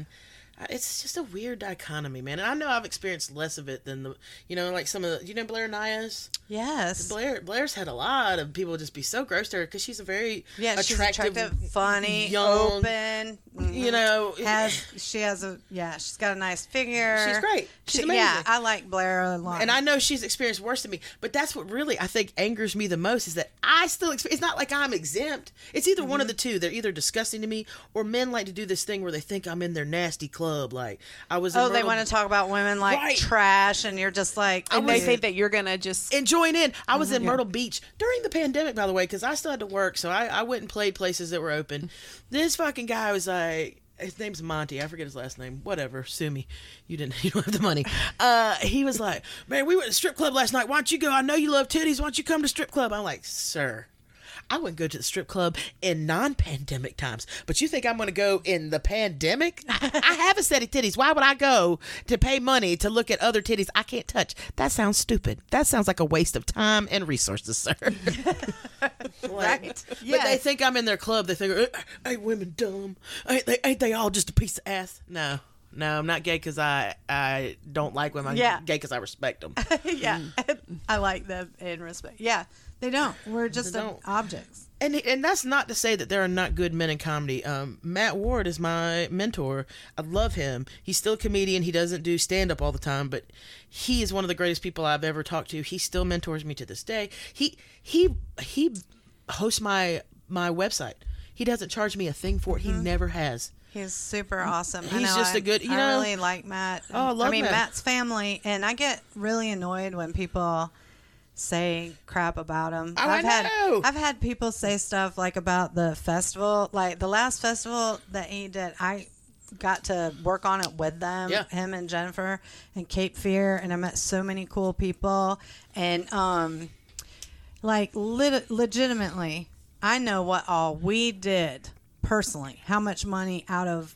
It's just a weird dichotomy, man. And I know I've experienced less of it than the, you know, like some of the, you know, Blair Nias. Yes. Blair Blair's had a lot of people just be so gross to her because she's a very yeah, she's attractive, attractive, funny, young, open. You know, has she has a yeah, she's got a nice figure. She's great. She's She- amazing. Yeah, I like Blair a lot. and I know she's experienced worse than me, but that's what really I think angers me the most is that I still experience. It's not like I'm exempt. It's either Mm-hmm. one of the two. They're either disgusting to me, or men like to do this thing where they think I'm in their nasty club. Like I was. oh, they want to talk about women like Right. trash, and you're just like, And they think that you're gonna just and join in. I was Mm-hmm. in Myrtle Beach during the pandemic, by the way, because I still had to work, so I, I went and played places that were open. This fucking guy was like, his name's Monty. I forget his last name. Whatever, sue me. You didn't. You don't have the money. Uh, he was like, man, we went to strip club last night. Why don't you go? I know you love titties. Why don't you come to strip club? I'm like, sir. I wouldn't go to the strip club in non-pandemic times, but you think I'm going to go in the pandemic? I, have a set of titties. Why would I go to pay money to look at other titties I can't touch? That sounds stupid. That sounds like a waste of time and resources, sir. right. But they think I'm in their club. They think, "Uh, ain't women dumb? Ain't they? Ain't they all just a piece of ass? No, no, I'm not gay because I I don't like women. I'm Yeah. gay because I respect them. yeah, I like them and respect. Yeah, they don't. We're just don't. objects. and and that's not to say that there are not good men in comedy. Um, Matt Ward is my mentor. I love him. He's still a comedian. He doesn't do stand up all the time, but he is one of the greatest people I've ever talked to. He still mentors me to this day. He he he hosts my my website. He doesn't charge me a thing for it. He never has. He's super awesome. I He's know, just I- a good- you I know- really like Matt. Oh, I love I mean, Matt. Matt's family, and I get really annoyed when people say crap about him. Oh, I I've had know. I've had people say stuff like about the festival, like the last festival that he did. I got to work on it with them, Yeah. him and Jennifer and Cape Fear, and I met so many cool people, and um, like lit- legitimately, I know what all we did personally, how much money out of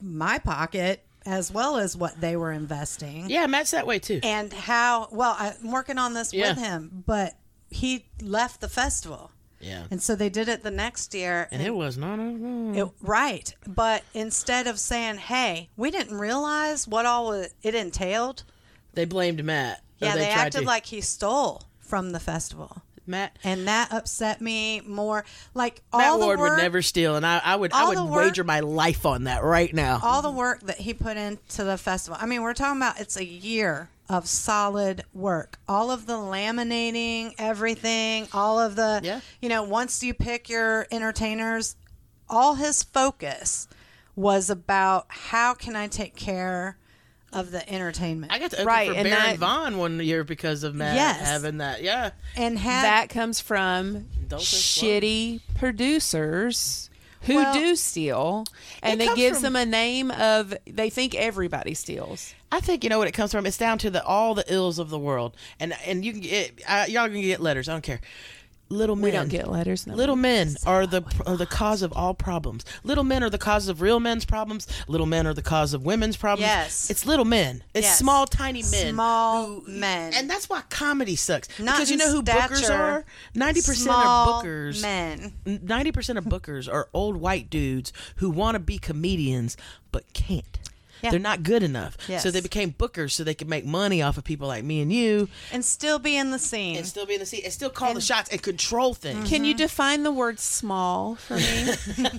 my pocket as well as what they were investing. Yeah, Matt's that way too. And how well I'm working on this Yeah. with him, but he left the festival. Yeah. And so they did it the next year. And it was not it, right. But instead of saying, "Hey, we didn't realize what all it entailed," They blamed Matt. Yeah, they, tried acted to. like he stole from the festival, Matt. and that upset me more. Like Matt all the Ward work, would never steal, and I, I would I would work- wager my life on that right now. all the work that he put into the festival. I mean, we're talking about it's a year of solid work. All of the laminating, everything, all of the, Yeah. you know, once you pick your entertainers, all his focus was about how can I take care of the entertainment I got to open Right, for and Baron that- Vaughn one year because of Matt Yes. having that. Yeah, and have that comes from Don't shitty producers who Well- do steal, and It it gives from- them a name of they think everybody steals. I think you know what it comes from. It's down to the all the ills of the world, and and you can get uh, y'all can get letters. I don't care. Little men. We don't get letters. No. Little men are the are the cause of all problems. Little men are the cause of real men's problems. Little men are the cause of women's problems. Yes. it's little men. It's Yes. small, tiny men. Small men. and that's why comedy sucks. Not because you know who bookers are. Ninety percent are bookers. men. Ninety percent of bookers are old white dudes who want to be comedians but can't. Yeah. They're not good enough. Yes. So they became bookers so they could make money off of people like me and you and still be in the scene. and still be in the scene. and still call the shots and control things. Can you Mm-hmm. define the word small for me?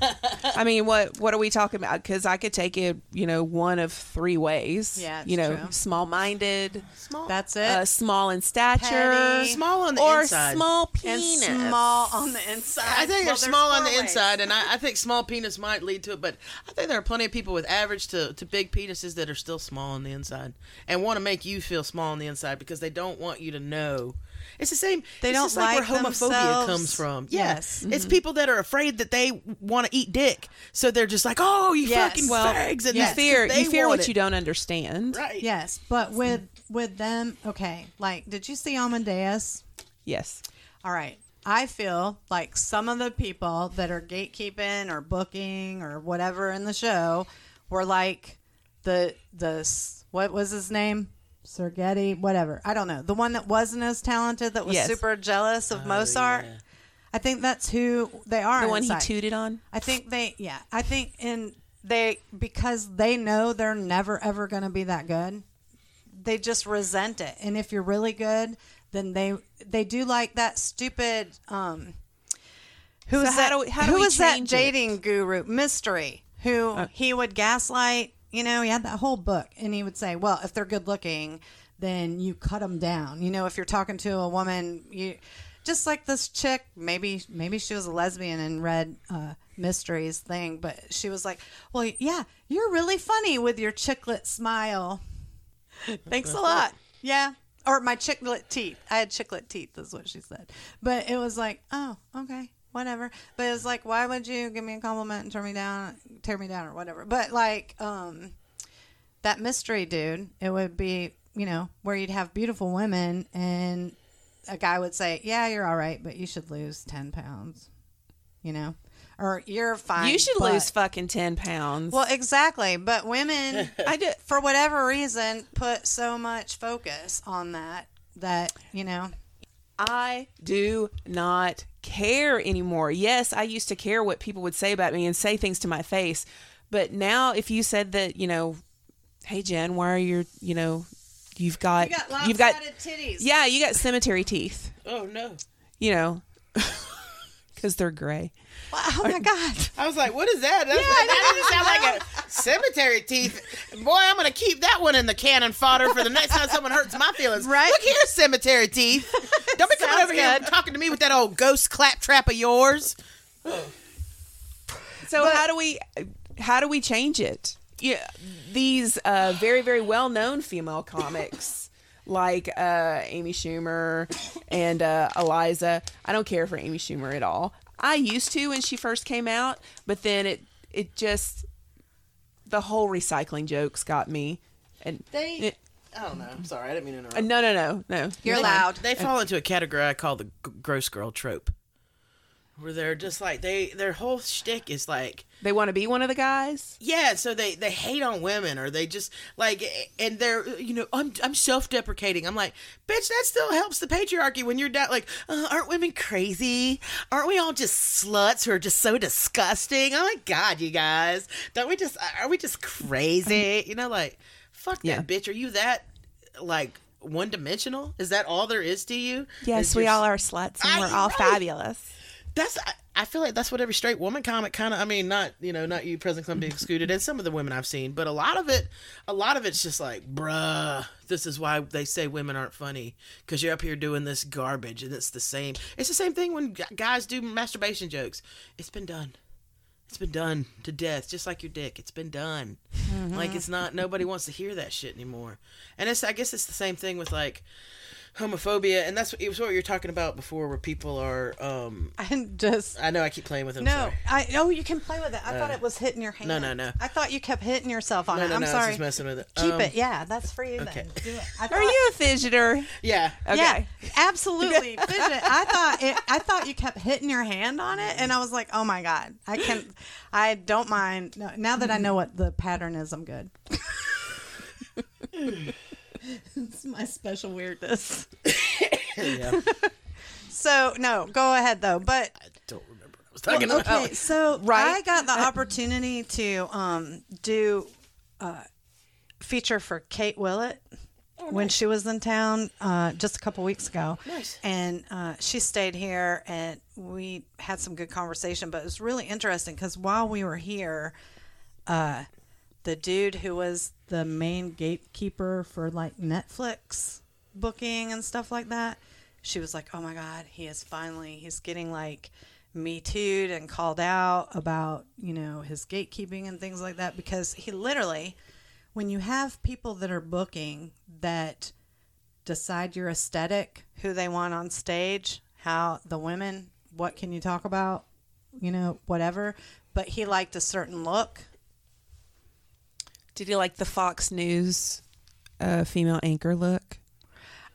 I mean, what what are we talking about? Because I could take it, you know, one of three ways. Yeah, it's you know, true. small-minded, Small. That's it. uh, small in stature, Petty. Small on the or inside. small and penis. small on the inside. I think Well, they're small on the ways. inside, and I, I think small penis might lead to it. But I think there are plenty of people with average to, to big penises that are still small on the inside and want to make you feel small on the inside because they don't want you to know. It's the same. They it's don't just like, like where homophobia themselves. comes from. Yeah. Yes. it's mm-hmm. people that are afraid that they want to eat dick, so they're just like, "Oh, you Yes. fucking Well, fags!" And you fear they you fear what it. you don't understand. Right. Yes, but with with them, okay. Like, did you see Amadeus? Yes. All right. I feel like some of the people that are gatekeeping or booking or whatever in the show were like the the what was his name? Sergetti, whatever. I don't know. The one that wasn't as talented that was Yes. super jealous of Mozart. yeah. I think that's who they are. The one he inside. tooted on. I think they, yeah. I think in they because they know they're never ever going to be that good. They just resent it. And if you're really good, then they they do like that stupid um who So was how that do we- how do who we was that change it? dating guru mystery who he would gaslight you know he had that whole book and he would say well if they're good looking then you cut them down. You know if you're talking to a woman you just like this chick maybe maybe she was a lesbian and read uh, mysteries thing but she was like well yeah you're really funny with your chicklet smile. Thanks a lot. Yeah. Or my chicklet teeth. I had chicklet teeth is what she said. But it was like oh okay whatever. But it's like why would you give me a compliment and turn me down tear me down or whatever? But like um that mystery dude it would be you know where you'd have beautiful women and a guy would say yeah you're all right but you should lose 10 pounds you know? Or you're fine You should but- lose fucking ten pounds. well exactly. But women I do. for whatever reason put so much focus on that that you know? I do not care anymore. Yes, I used to care what people would say about me and say things to my face, but now if you said that, you know, hey Jen, why are your, you know, you've got, you've got, titties yeah, you got cemetery teeth, Oh no. you know, because they're gray. oh my god I was like, what is that? That's, that doesn't sound like a cemetery teeth. Boy, I'm going to keep that one in the cannon fodder for the next time someone hurts my feelings. Right. Look here, cemetery teeth. Don't be coming over here talking to me with that old ghost claptrap of yours. So how do we how do we change it? Yeah, these uh, very very well known female comics like uh, Amy Schumer and uh, Eliza. I don't care for Amy Schumer at all. I used to when she first came out, but then it it just the whole recycling jokes got me. And They. it- I don't know. I'm sorry. I didn't mean to interrupt. uh, no no no no you're They- loud They fall into a category I call the g- gross girl trope, where they're just like they their whole shtick is like they want to be one of the guys. yeah, so they they hate on women or they just like and they're you know I'm I'm self deprecating. I'm like bitch, that still helps the patriarchy when you're da- like uh, aren't women crazy? Aren't we all just sluts who are just so disgusting? Oh my god, you guys, don't we just are we just crazy? You know, like fuck that Yeah. bitch. Are you that like? One dimensional? Is that all there is to you? Yes, Is we your- all are sluts and I- we're all fabulous. That's I, I feel like that's what every straight woman comic kind of I mean not you know not you present something excluded and some of the women I've seen but a lot of it a lot of it's just like bruh this is why they say women aren't funny because you're up here doing this garbage and it's the same it's the same thing when guys do masturbation jokes it's been done. It's been done to death just like your dick. It's been done. Like mm-hmm. it's not nobody wants to hear that shit anymore. And it's I guess it's the same thing with like homophobia and that's what it was what you were talking about before where people are um i just I know I keep playing with him. no sorry. i oh you can play with it i thought it was hitting your hand no, no. No. I thought you kept hitting yourself on No, it no, i'm no, I was sorry just messing with it. keep Um, it yeah that's for you okay. then do it I Are you a fidgeter? Yeah. Okay. Yeah, absolutely. Fidget. I thought it, I thought you kept hitting your hand on it, and I was like, "Oh my god, I can, I don't mind." No, now that I know what the pattern is, I'm good. It's my special weirdness. yeah. So no, go ahead though. But I don't remember what I was talking about. okay, so Right. I got the opportunity to um, do a feature for Kate Willett. When she was in town uh, just a couple weeks ago, Nice. and uh, she stayed here, and we had some good conversation. But it was really interesting because while we were here, uh, the dude who was the main gatekeeper for like Netflix booking and stuff like that, she was like, "Oh my God, he is finally he's getting like me too'd and called out about you know his gatekeeping and things like that because he literally, when you have people that are booking that decide your aesthetic, who they want on stage, how the women, what can you talk about, you know, whatever. But he liked a certain look. Did you like the Fox News uh, female anchor look?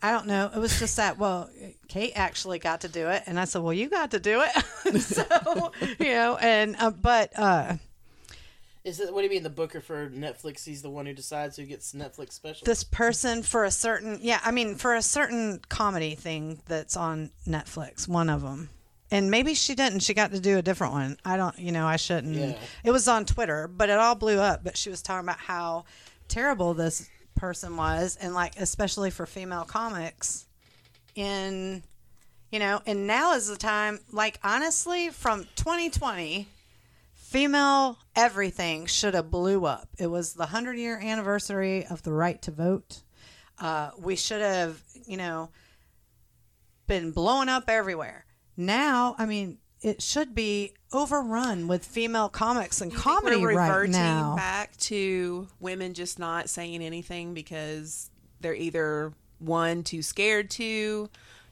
I don't know. It was just that. Well, Kate actually got to do it, and I said, "Well, you got to do it." so you know, and uh, but uh, Is it what do you mean the booker for Netflix? He's the one who decides who gets Netflix special. this person for a certain, yeah, I mean, for a certain comedy thing that's on Netflix, one of them, and maybe she didn't. She got to do a different one. I don't, you know, I shouldn't. Yeah. It was on Twitter, but it all blew up. But she was talking about how terrible this person was, and like especially for female comics, in you know, and now is the time. Like honestly, from 2020, female everything should have blew up. It was the hundred year anniversary of the right to vote. Uh, we should have, you know, been blowing up everywhere. Now, I mean, it should be overrun with female comics and comedy we're right reverting now. back to women just not saying anything because they're either one too scared to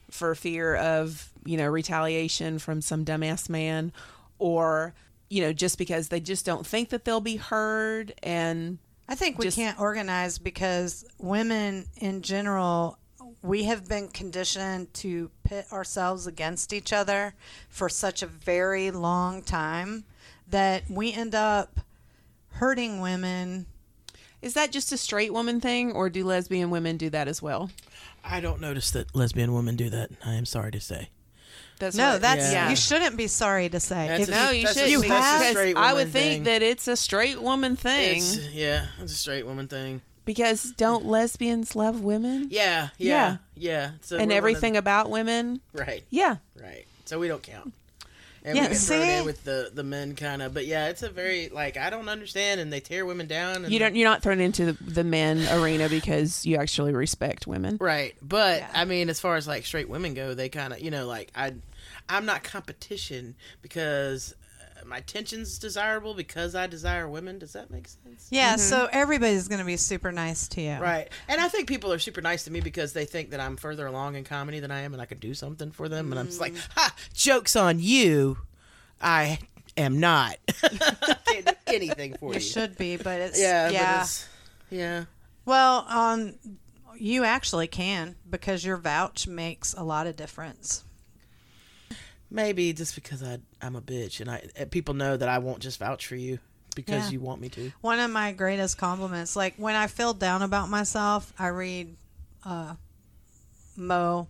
for fear of you know retaliation from some dumbass man or you know just because they just don't think that they'll be heard and I think we just- can't organize because women in general, we have been conditioned to pit ourselves against each other for such a very long time that we end up hurting women. is that just a straight woman thing or do lesbian women do that as well I don't notice that lesbian women do that. I am sorry to say. that's No, what- that's Yeah. you shouldn't be sorry to say. That's If- a- no you That's a- should You have- i would think thing. that it's a straight woman thing It's, yeah, it's a straight woman thing. Because don't lesbians love women Yeah, yeah, yeah. So and we're one of- everything about women right, yeah right. So we don't count. And Yeah, we get thrown see? in with the the men kind of, but yeah, it's a very like I don't understand, and they tear women down. And You don't. You're not thrown into the, the men arena because you actually respect women. Right, but Yeah. I mean, as far as like straight women go, they kind of, you know, like I, I'm not competition because my tension's desirable because I desire women. Does that make sense? yeah, so everybody's going to be super nice to you. Right, and I think people are super nice to me because they think that I'm further along in comedy than I am, and I can do something for them. And I'm just like, ha, jokes on you. I am not. Can't do anything for you. You should be, but it's Yeah, yeah. But it's, yeah. Well, um, you actually can because your vouch makes a lot of difference. Maybe just because I I'm a bitch, and I and people know that I won't just vouch for you because Yeah. you want me to. One of my greatest compliments, like when I feel down about myself, I read uh, Mo,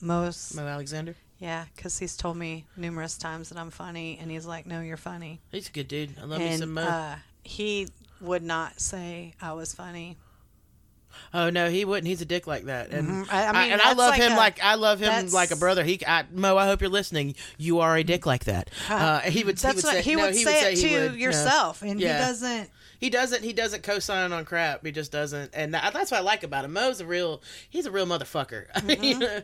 Mo's, Mo Alexander. yeah, because he's told me numerous times that I'm funny, and he's like, "No, you're funny," He's a good dude. I love me some Mo. uh, he would not say I was funny. Oh no, he wouldn't. He's a dick like that. And Mhm. I- I mean, and I love like him a- like I love him that's- like a brother. He I, Mo, I hope you're listening. You are a dick like that. Uh, he would. That's he would what say, he no, would he say it to would, no. yourself, and Yeah. he doesn't. He doesn't. He doesn't co-sign on crap. He just doesn't. And that- that's what I like about him. Mo's a real. He's a real motherfucker. I Mm-hmm.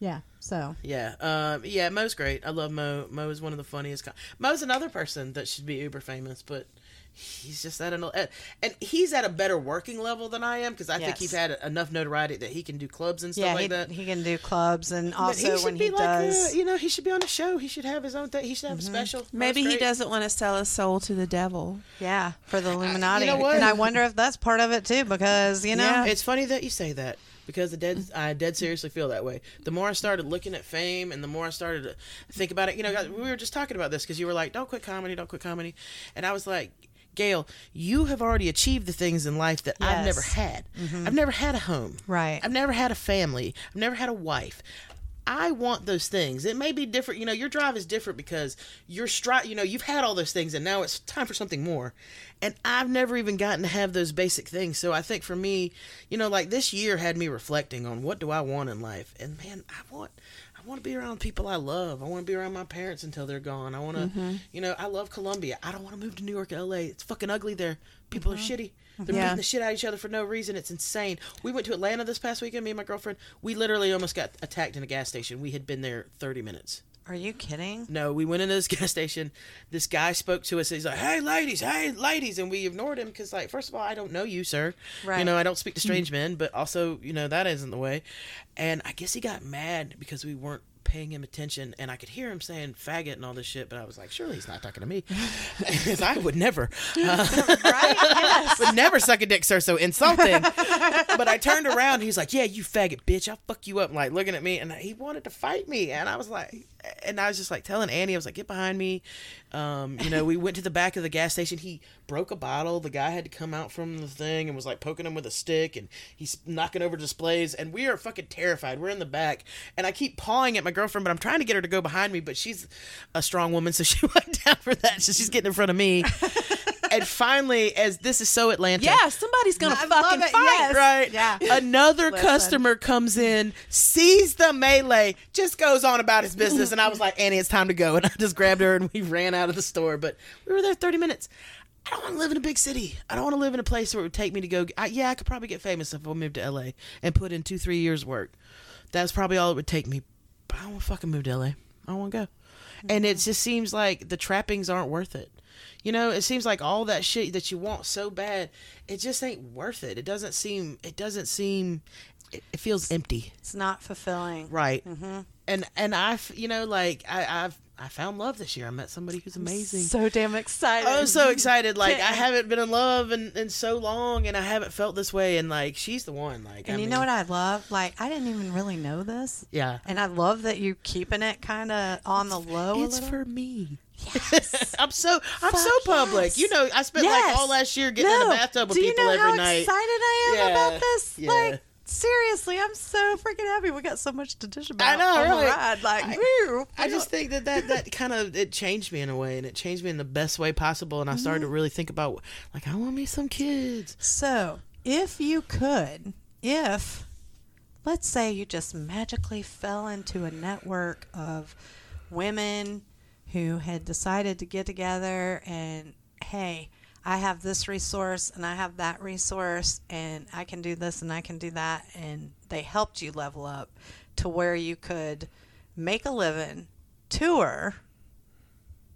Yeah. So yeah, um, yeah. Mo's great. I love Mo. Mo is one of the funniest. Co- Mo's another person that should be uber famous, but he's just at an at- and he's at a better working level than I am because I think he's had enough notoriety that he can do clubs and stuff yeah, like he, that. he can do clubs, and also should when be he like uh, does. Mm-hmm. a- you know, he should be on a show. He should have his own thing. He should have a mm-hmm. special. Maybe he doesn't want to sell his soul to the devil. Yeah, for the Illuminati. know what? And I wonder if that's part of it too, because you know, Yeah. It's funny that you say that because the dead mm. I dead seriously feel that way. The more I started looking at fame and the more I started to think about it, you know, we were just talking about this because you were like, "Don't quit comedy, don't quit comedy," and I was like. Gail, you have already achieved the things in life that I've never Yes. Mm-hmm. had. I've never had a home. Right. I've never had a family. I've never had a wife. I want those things. It may be different. You know, your drive is different because you're stri- You know, you've had all those things, and now it's time for something more. And I've never even gotten to have those basic things. So I think for me, you know, like this year had me reflecting on what do I want in life, and man, I want. I want to be around people I love. I want to be around my parents until they're gone. I want to, mm-hmm. you know, I love Columbia. I don't want to move to New York, LA. It's fucking ugly there. People are mm-hmm. shitty. They're Yeah. beating the shit out of each other for no reason. It's insane. We went to Atlanta this past weekend, me and my girlfriend. We literally almost got attacked in a gas station. We had been there 30 minutes. Are you kidding? No, we went into this gas station. This guy spoke to us. He's like, "Hey, ladies, hey, ladies," and we ignored him because, like, first of all, I don't know you, sir. Right. You know, I don't speak to strange men, but also, you know, that isn't the way. And I guess he got mad because we weren't paying him attention, and I could hear him saying "faggot" and all this shit. But I was like, surely he's not talking to me, because I would never. Uh, right? Yes. would never suck a dick, sir. So insulting. but I turned around. He's like, "Yeah, you faggot bitch. I'll fuck you up." Like looking at me, and he wanted to fight me, and I was like, and I was just like telling Annie, I was like, get behind me. Um, you know, we went to the back of the gas station. He broke a bottle. The guy had to come out from the thing and was like poking him with a stick, and he's knocking over displays. And we are fucking terrified. We're in the back, and I keep pawing at my girlfriend, but I'm trying to get her to go behind me, but she's a strong woman, so she went down for that. So she's getting in front of me. And finally, as this is so Atlanta, Yeah, somebody's gonna I fucking fight. yes. Right. Yeah. Another Listen. customer comes in, sees the melee, just goes on about his business, and I was like, Annie, it's time to go. And I just grabbed her and we ran out of the store. But we were there 30 minutes. I don't want to live in a big city. I don't want to live in a place where it would take me to go. I, yeah, I could probably get famous if I moved to LA and put in two, three years' work. That's probably all it would take me. But I don't want to fucking move to LA. I don't want to go. And it just seems like the trappings aren't worth it. You know, it seems like all that shit that you want so bad, it just ain't worth it. It doesn't seem. It doesn't seem. It, it feels empty. It's not fulfilling. Right. Mm-hmm. And and I, you know, like I I've I found love this year. I met somebody who's amazing. So damn excited. I'm so excited. Like I haven't been in love in, in so long, and I haven't felt this way. And like she's the one. Like And I you mean, know what I love? Like I didn't even really know this. Yeah. And I love that you're keeping it kind of on the low. It's for me. Yes. I'm so I'm so public. yes. You know, I spent Yes. like all last year getting in the bathtub with Do you people know every how night. excited I am Yeah. about this? Yeah. Like seriously, I'm so freaking happy. We got so much to dish about. I know, on right? Like, I- woo. I just think that that, that kind of it changed me in a way, and it changed me in the best way possible. And I started Mm-hmm. to really think about like I want me some kids. So, if you could, if let's say you just magically fell into a network of women who had decided to get together and hey, I have this resource and I have that resource and I can do this and I can do that and they helped you level up to where you could make a living, tour,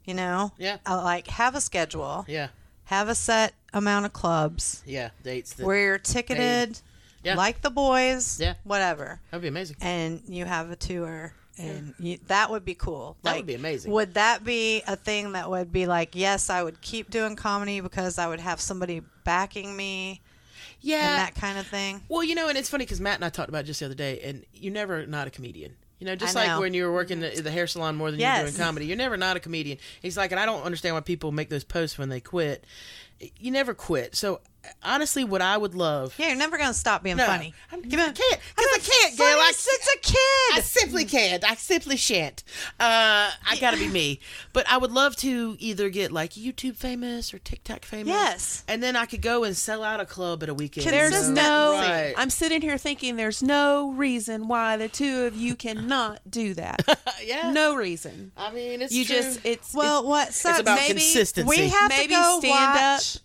you know, Yeah. uh, like have a schedule, Yeah, have a set amount of clubs yeah, dates. That, where you're ticketed, Yeah. like the boys, Yeah. whatever, that'd be amazing. and you have a tour, and you, that would be cool. That like, would be amazing. Would that be a thing that would be like, yes, I would keep doing comedy because I would have somebody backing me Yeah. and that kind of thing? well, you know, and it's funny because Matt and I talked about just the other day, and you're never not a comedian. You know, just I like know. when you were working the, the hair salon more than Yes. you're doing comedy, you're never not a comedian. He's like, and I don't understand why people make those posts when they quit. You never quit. So honestly, what I would love. Yeah, you're never gonna stop being No, funny. I'm, Give I can't because I can't, Gail. I, since a kid. I simply can't. I simply shan't. Uh, I gotta be me. But I would love to either get like YouTube famous or TikTok famous. Yes. And then I could go and sell out a club at a weekend. There's no. Right. I'm sitting here thinking there's no reason why the two of you cannot do that. yeah. no reason. I mean, it's You true. just it's well, what sucks? it's about maybe consistency. We have Maybe to go stand watch.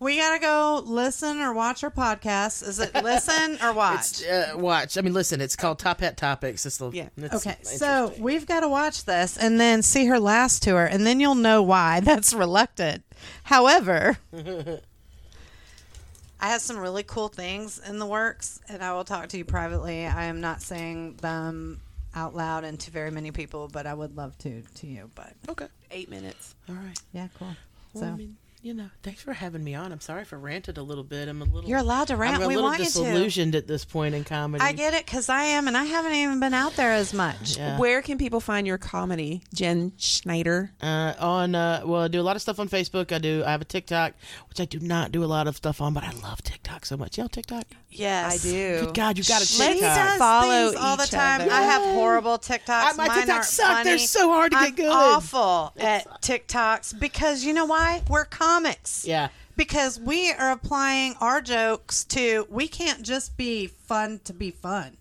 We gotta go listen or watch our podcast. Is it listen or watch? It's, uh, watch. I mean, listen. It's called Top Hat Topics. It's the Yeah. it's Okay, so we've got to watch this and then see her last tour, and then you'll know why that's reluctant. However, I have some really cool things in the works, and I will talk to you privately. I am not saying them out loud and to very many people, but I would love to to you. But okay. eight minutes. All right. yeah, cool. So you know, thanks for having me on. I'm sorry if I ranted a little bit. I'm a little. you're allowed to rant. I'm a we little want you to. disillusioned at this point in comedy. I get it because I am, and I haven't even been out there as much. Yeah. Where can people find your comedy, Jen Schneider? Uh, on uh, well, I do a lot of stuff on Facebook. I do. I have a TikTok, which I do not do a lot of stuff on, but I love TikTok so much. Y'all TikTok? Yes, I do. Good God, you got to She TikTok. does Follow things all the time. other. I have horrible TikToks. I- my Mine TikToks suck. funny. They're so hard to I'm get good. Awful at TikToks because you know why? We're comics. Yeah. Because we are applying our jokes to. We can't just be fun to be fun.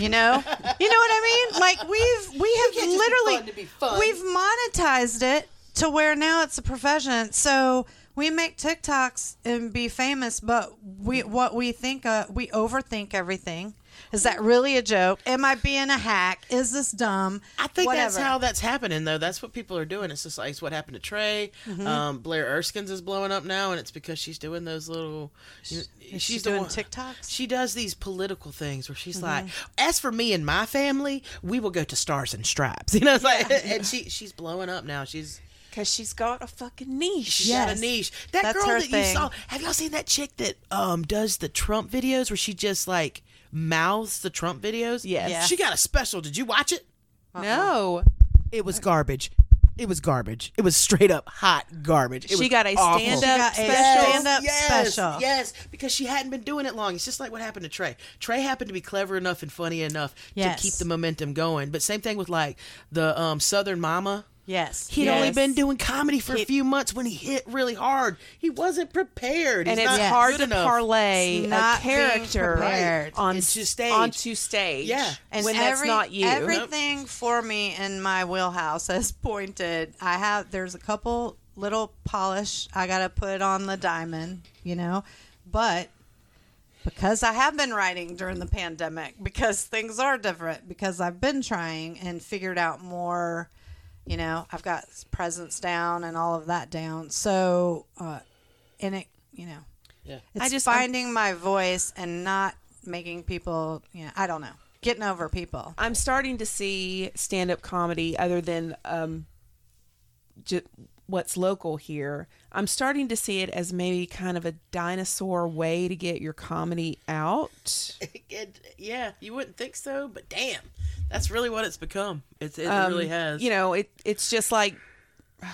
You know, you know what I mean? Like we've we have literally fun fun. we've monetized it to where now it's a profession. So we make TikToks and be famous, but we what we think uh, we overthink everything. Is that really a joke? Am I being a hack? Is this dumb? I think that's how that's happening, though. That's what people are doing. It's just like it's what happened to Trey. Mm-hmm. Um, Blair Erskine's is blowing up now, and it's because she's doing those little. You know, she's doing one- TikToks? She does these political things where she's Mm-hmm. like, "As for me and my family, we will go to Stars and Stripes." You know, it's like, and she she's blowing up now. She's Because she's got a fucking niche. she's got a niche. That That's girl her that you saw. Have y'all seen that chick that um does the Trump videos where she just like mouths the Trump videos? Yes. Yeah. She got a special. Did you watch it? No, It was garbage. It was garbage. It was straight up hot garbage. It She was got a awful. stand-up She got a special? stand-up yes, special. Yes, because she hadn't been doing it long. It's just like what happened to Trey. Trey happened to be clever enough and funny enough Yes. to keep the momentum going. But same thing with like the um, Southern Mama. Yes. He'd yes. only been doing comedy for a few months when he hit really hard. He wasn't prepared. and He's it's not hard good to enough. parlay It's a character prepared. on Into s- stage. onto stage. Yeah. And when that's not you. Everything for me in my wheelhouse is pointed. I have there's a couple little polish I got to put on the diamond, you know, but because I have been writing during the pandemic, because things are different, because I've been trying and figured out more, you know, I've got presence down and all of that down. So, uh, and it, you know, Yeah. it's I just- finding my voice and not making people, you know, I don't know, getting over people. I'm starting to see stand up comedy other than um, j- what's local here. I'm starting to see it as maybe kind of a dinosaur way to get your comedy out. It- yeah, you wouldn't think so, but damn, that's really what it's become. It's, it Um, really has. You know, it it's just like.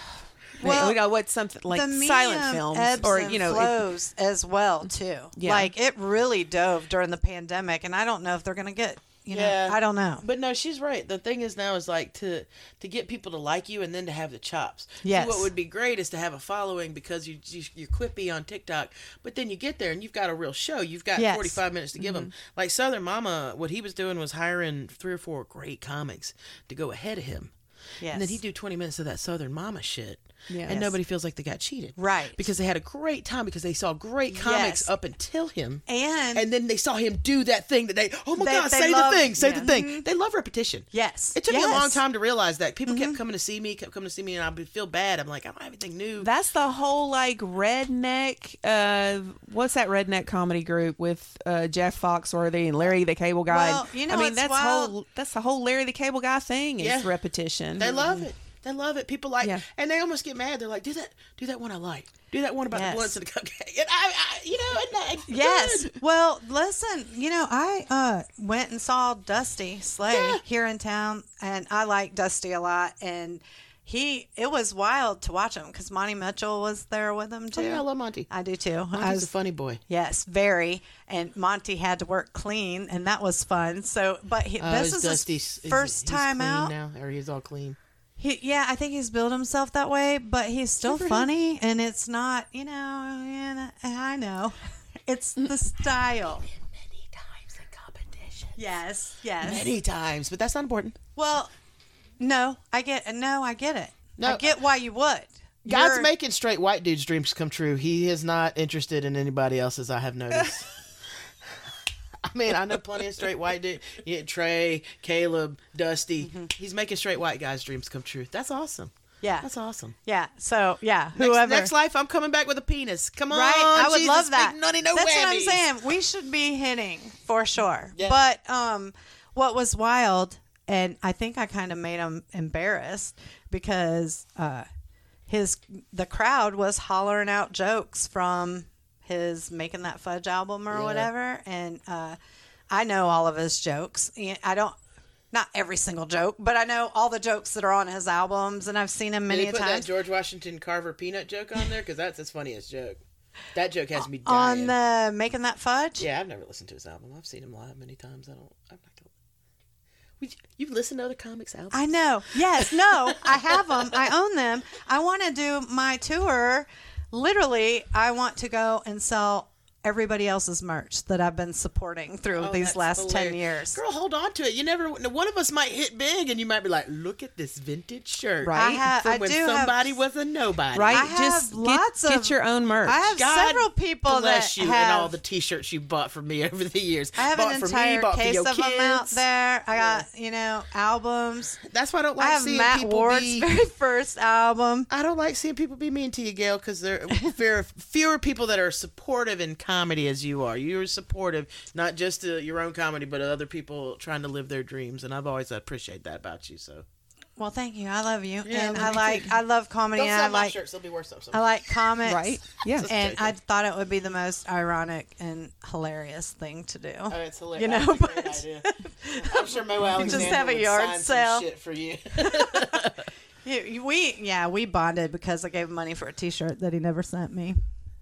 Well, you know what's something like the silent films ebbs or you know it- as well too. Yeah. Like it really dove during the pandemic, and I don't know if they're gonna get. You know, Yeah. I don't know. But no, she's right. The thing is now is like to to get people to like you and then to have the chops. See, Yes. what would be great is to have a following because you, you you're quippy on TikTok, but then you get there and you've got a real show. You've got Yes. Mm-hmm. 45 minutes to give them. Like Southern Mama, what he was doing was hiring three or four great comics to go ahead of him. Yes. And then he'd do 20 minutes of that Southern Mama shit. Yes. And nobody feels like they got cheated. Right. Because they had a great time because they saw great comics Yes. up until him. and, And then they saw him do that thing that they, oh my They- God, they say love- the thing, say yeah. the thing. They love repetition. yes, It took me a long. Mm-hmm. time to realize that. People kept coming to see me, kept coming to see me, and I would feel bad. I'm like, I don't have anything new. That's the whole like redneck. Uh, what's that redneck comedy group with uh, Jeff Foxworthy and Larry the Cable Guy? Well, you know I mean that's wild? whole that's the whole Larry the Cable Guy thing is Yeah. repetition. they love it. They love it. People like, Yeah. and they almost get mad. They're like, do that, do that one I like. Do that one about Yes. the blunts and the cupcake. And I, I you know, and Yes. good. Well, listen, you know, I uh, went and saw Dusty Slay Yeah. here in town, and I like Dusty a lot. And he, it was wild to watch him because Monty Mitchell was there with him too. Oh, yeah, I love Monty. I do too. I was- a funny boy. Yes, very. And Monty had to work clean, and that was fun. So, but he, Oh, this is Dusty's- his first time out. now, or he's all clean. He, yeah, I think he's built himself that way, but he's still Good for him. funny, and it's not, you know, and I know, it's the style. Many times in competition. Yes, yes. Many times, but that's not important. Well, no, I get, no, I get it. No, I uh, get why you would. God's You're- making straight white dudes' dreams come true. He is not interested in anybody else's. I have noticed. Mean, I know plenty of straight white dudes. Yeah, Trey, Caleb, Dusty. Mm-hmm. He's making straight white guys' dreams come true. That's awesome. Yeah, That's awesome. yeah. So yeah, Next, whoever. next life, I'm coming back with a penis. Come on, Right, I would Jesus, love that. Nutty, no That's whammies. what I'm saying. We should be hitting for sure. Yeah. But um, what was wild, and I think I kind of made him embarrassed because uh, his the crowd was hollering out jokes from his making that fudge album or Yeah. whatever, and uh, I know all of his jokes. I don't. Not every single joke, but I know all the jokes that are on his albums, and I've seen him Did many he a put that times. George Washington Carver peanut joke on there? Because that's his funniest joke. That joke has me on dying. the making that fudge. Yeah, I've never listened to his album. I've seen him live many times. I don't. I'm not gonna. Would you, you've listened to other comics' albums? I know. Yes, no, I have them. I own them. I want to do my tour. Literally, I want to go and sell everybody else's merch that I've been supporting through Oh, these that's last 10 years. Girl, hold on to it. You never. One of us might hit big, and you might be like, "Look at this vintage shirt, Right. I, ha- From I when do have- somebody was a nobody, right? I have Just get, lots get of- your own merch. I have God several people bless that you have. and all the T-shirts you bought for me over the years. I have bought an for entire me, case for of kids. them out there. I got you know albums. That's why I don't like I have seeing Matt people Ward's be. very first album. I don't like seeing people be mean to you, Gail, because there there are fewer people that are supportive in comedy as you are. You're supportive, not just to your own comedy, but other people trying to live their dreams, and I've always appreciated that about you. So Well, thank you. I love you, Yeah, and I like too. I love comedy, don't and I my like shirts; they'll be worth something. I like comics, right? Yeah. And. I thought it would be the most ironic and hilarious thing to do. Oh, it's hilarious. You know, That's a great but- idea. I'm sure Mo Alexander just have a yard sign some sale. shit for you. We yeah we bonded because I gave him money for a T-shirt that he never sent me.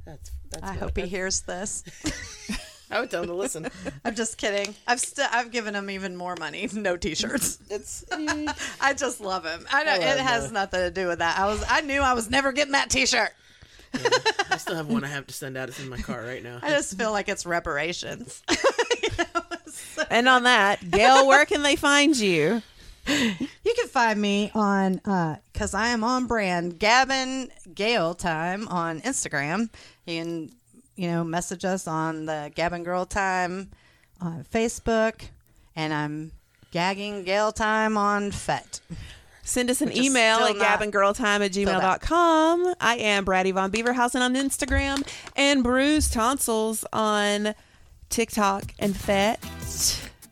That's, that's I what- hope he hears this. I would tell him to listen. I'm just kidding. I've still I've given him even more money. No T-shirts. It's I just love him. I oh, know I love it has Noah. nothing to do with that. I was I knew I was never getting that T-shirt. I still have one I have to send out. It's in my car right now. I just feel like it's reparations. You know, so- And on that, Gail, where can they find you? You can find me on uh, because I am on brand Gavin Gale Time on Instagram. You can you know message us on the Gavin Girl Time on Facebook, and I'm gagging Gail Time on FET. Send us an Which email at gabangirltime at gmail.com. I am Braddy Von Beaverhausen on Instagram and Bruce Tonsils on TikTok and FET.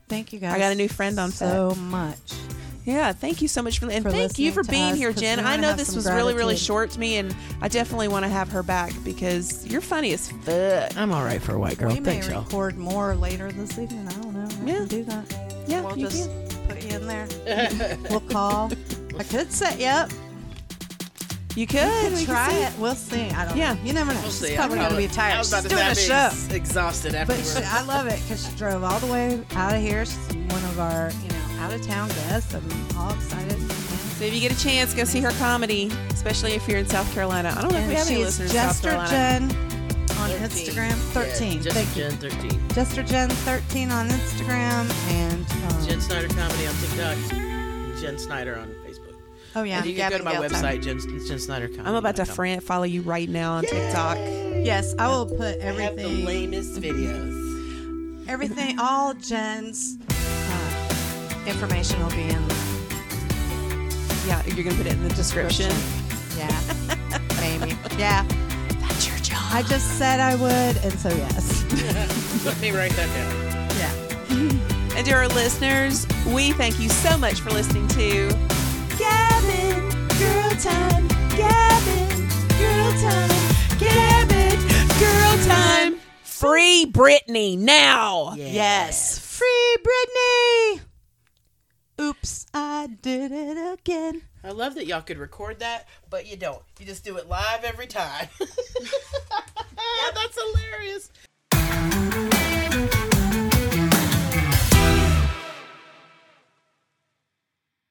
Thank you guys. I got a new friend on so much. Yeah, thank you so much for and For thank you for being us, here, 'cause Jen. I know this some was really, really short to me, and I definitely want to have her back because you're funny as fuck. I'm all right for a white girl. we may y'all. record more later this evening. I don't know. I Yeah. can do that. Yeah, We'll you just can. put you in there. we'll call. I could set you up. You could we could try see. it. We'll see. I don't Yeah. know. You never know. We'll She's see. probably I'm going to be tired. I was She's about to doing a show. I'm ex- exhausted But she, I love it because she drove all the way out of here. She's one of our, you know, out of town guests. I'm all excited. So if you get a chance, go see her comedy, especially if you're in South Carolina. I don't know if we have any she's listeners in South Jester Carolina. Jen on 13. Instagram. 13. Yeah, just Thank you. Jen 13. Jester Jen 13 on Instagram. And, um, Jen Snyder Comedy on TikTok. and Jen Snyder on Facebook. oh, yeah. and you can go to my Gavin Gale website, Jen, Jen Snyder Comedy. I'm about to friend follow you right now on TikTok. Yes, I will put everything. I have the lamest videos. everything, all Jen's information will be in the Yeah, you're gonna put it in the description. Yeah, maybe. Yeah, That's your job. I just said I would, and so yes. Let me write that down. Yeah. And to our listeners, we thank you so much for listening to Gavin Girl Time. Gavin Girl Time. Gavin Girl Time. Free Britney now. Yes. Free Britney. Oops, I did it again. I love that y'all could record that, but you don't. You just do it live every time. yeah, that's hilarious.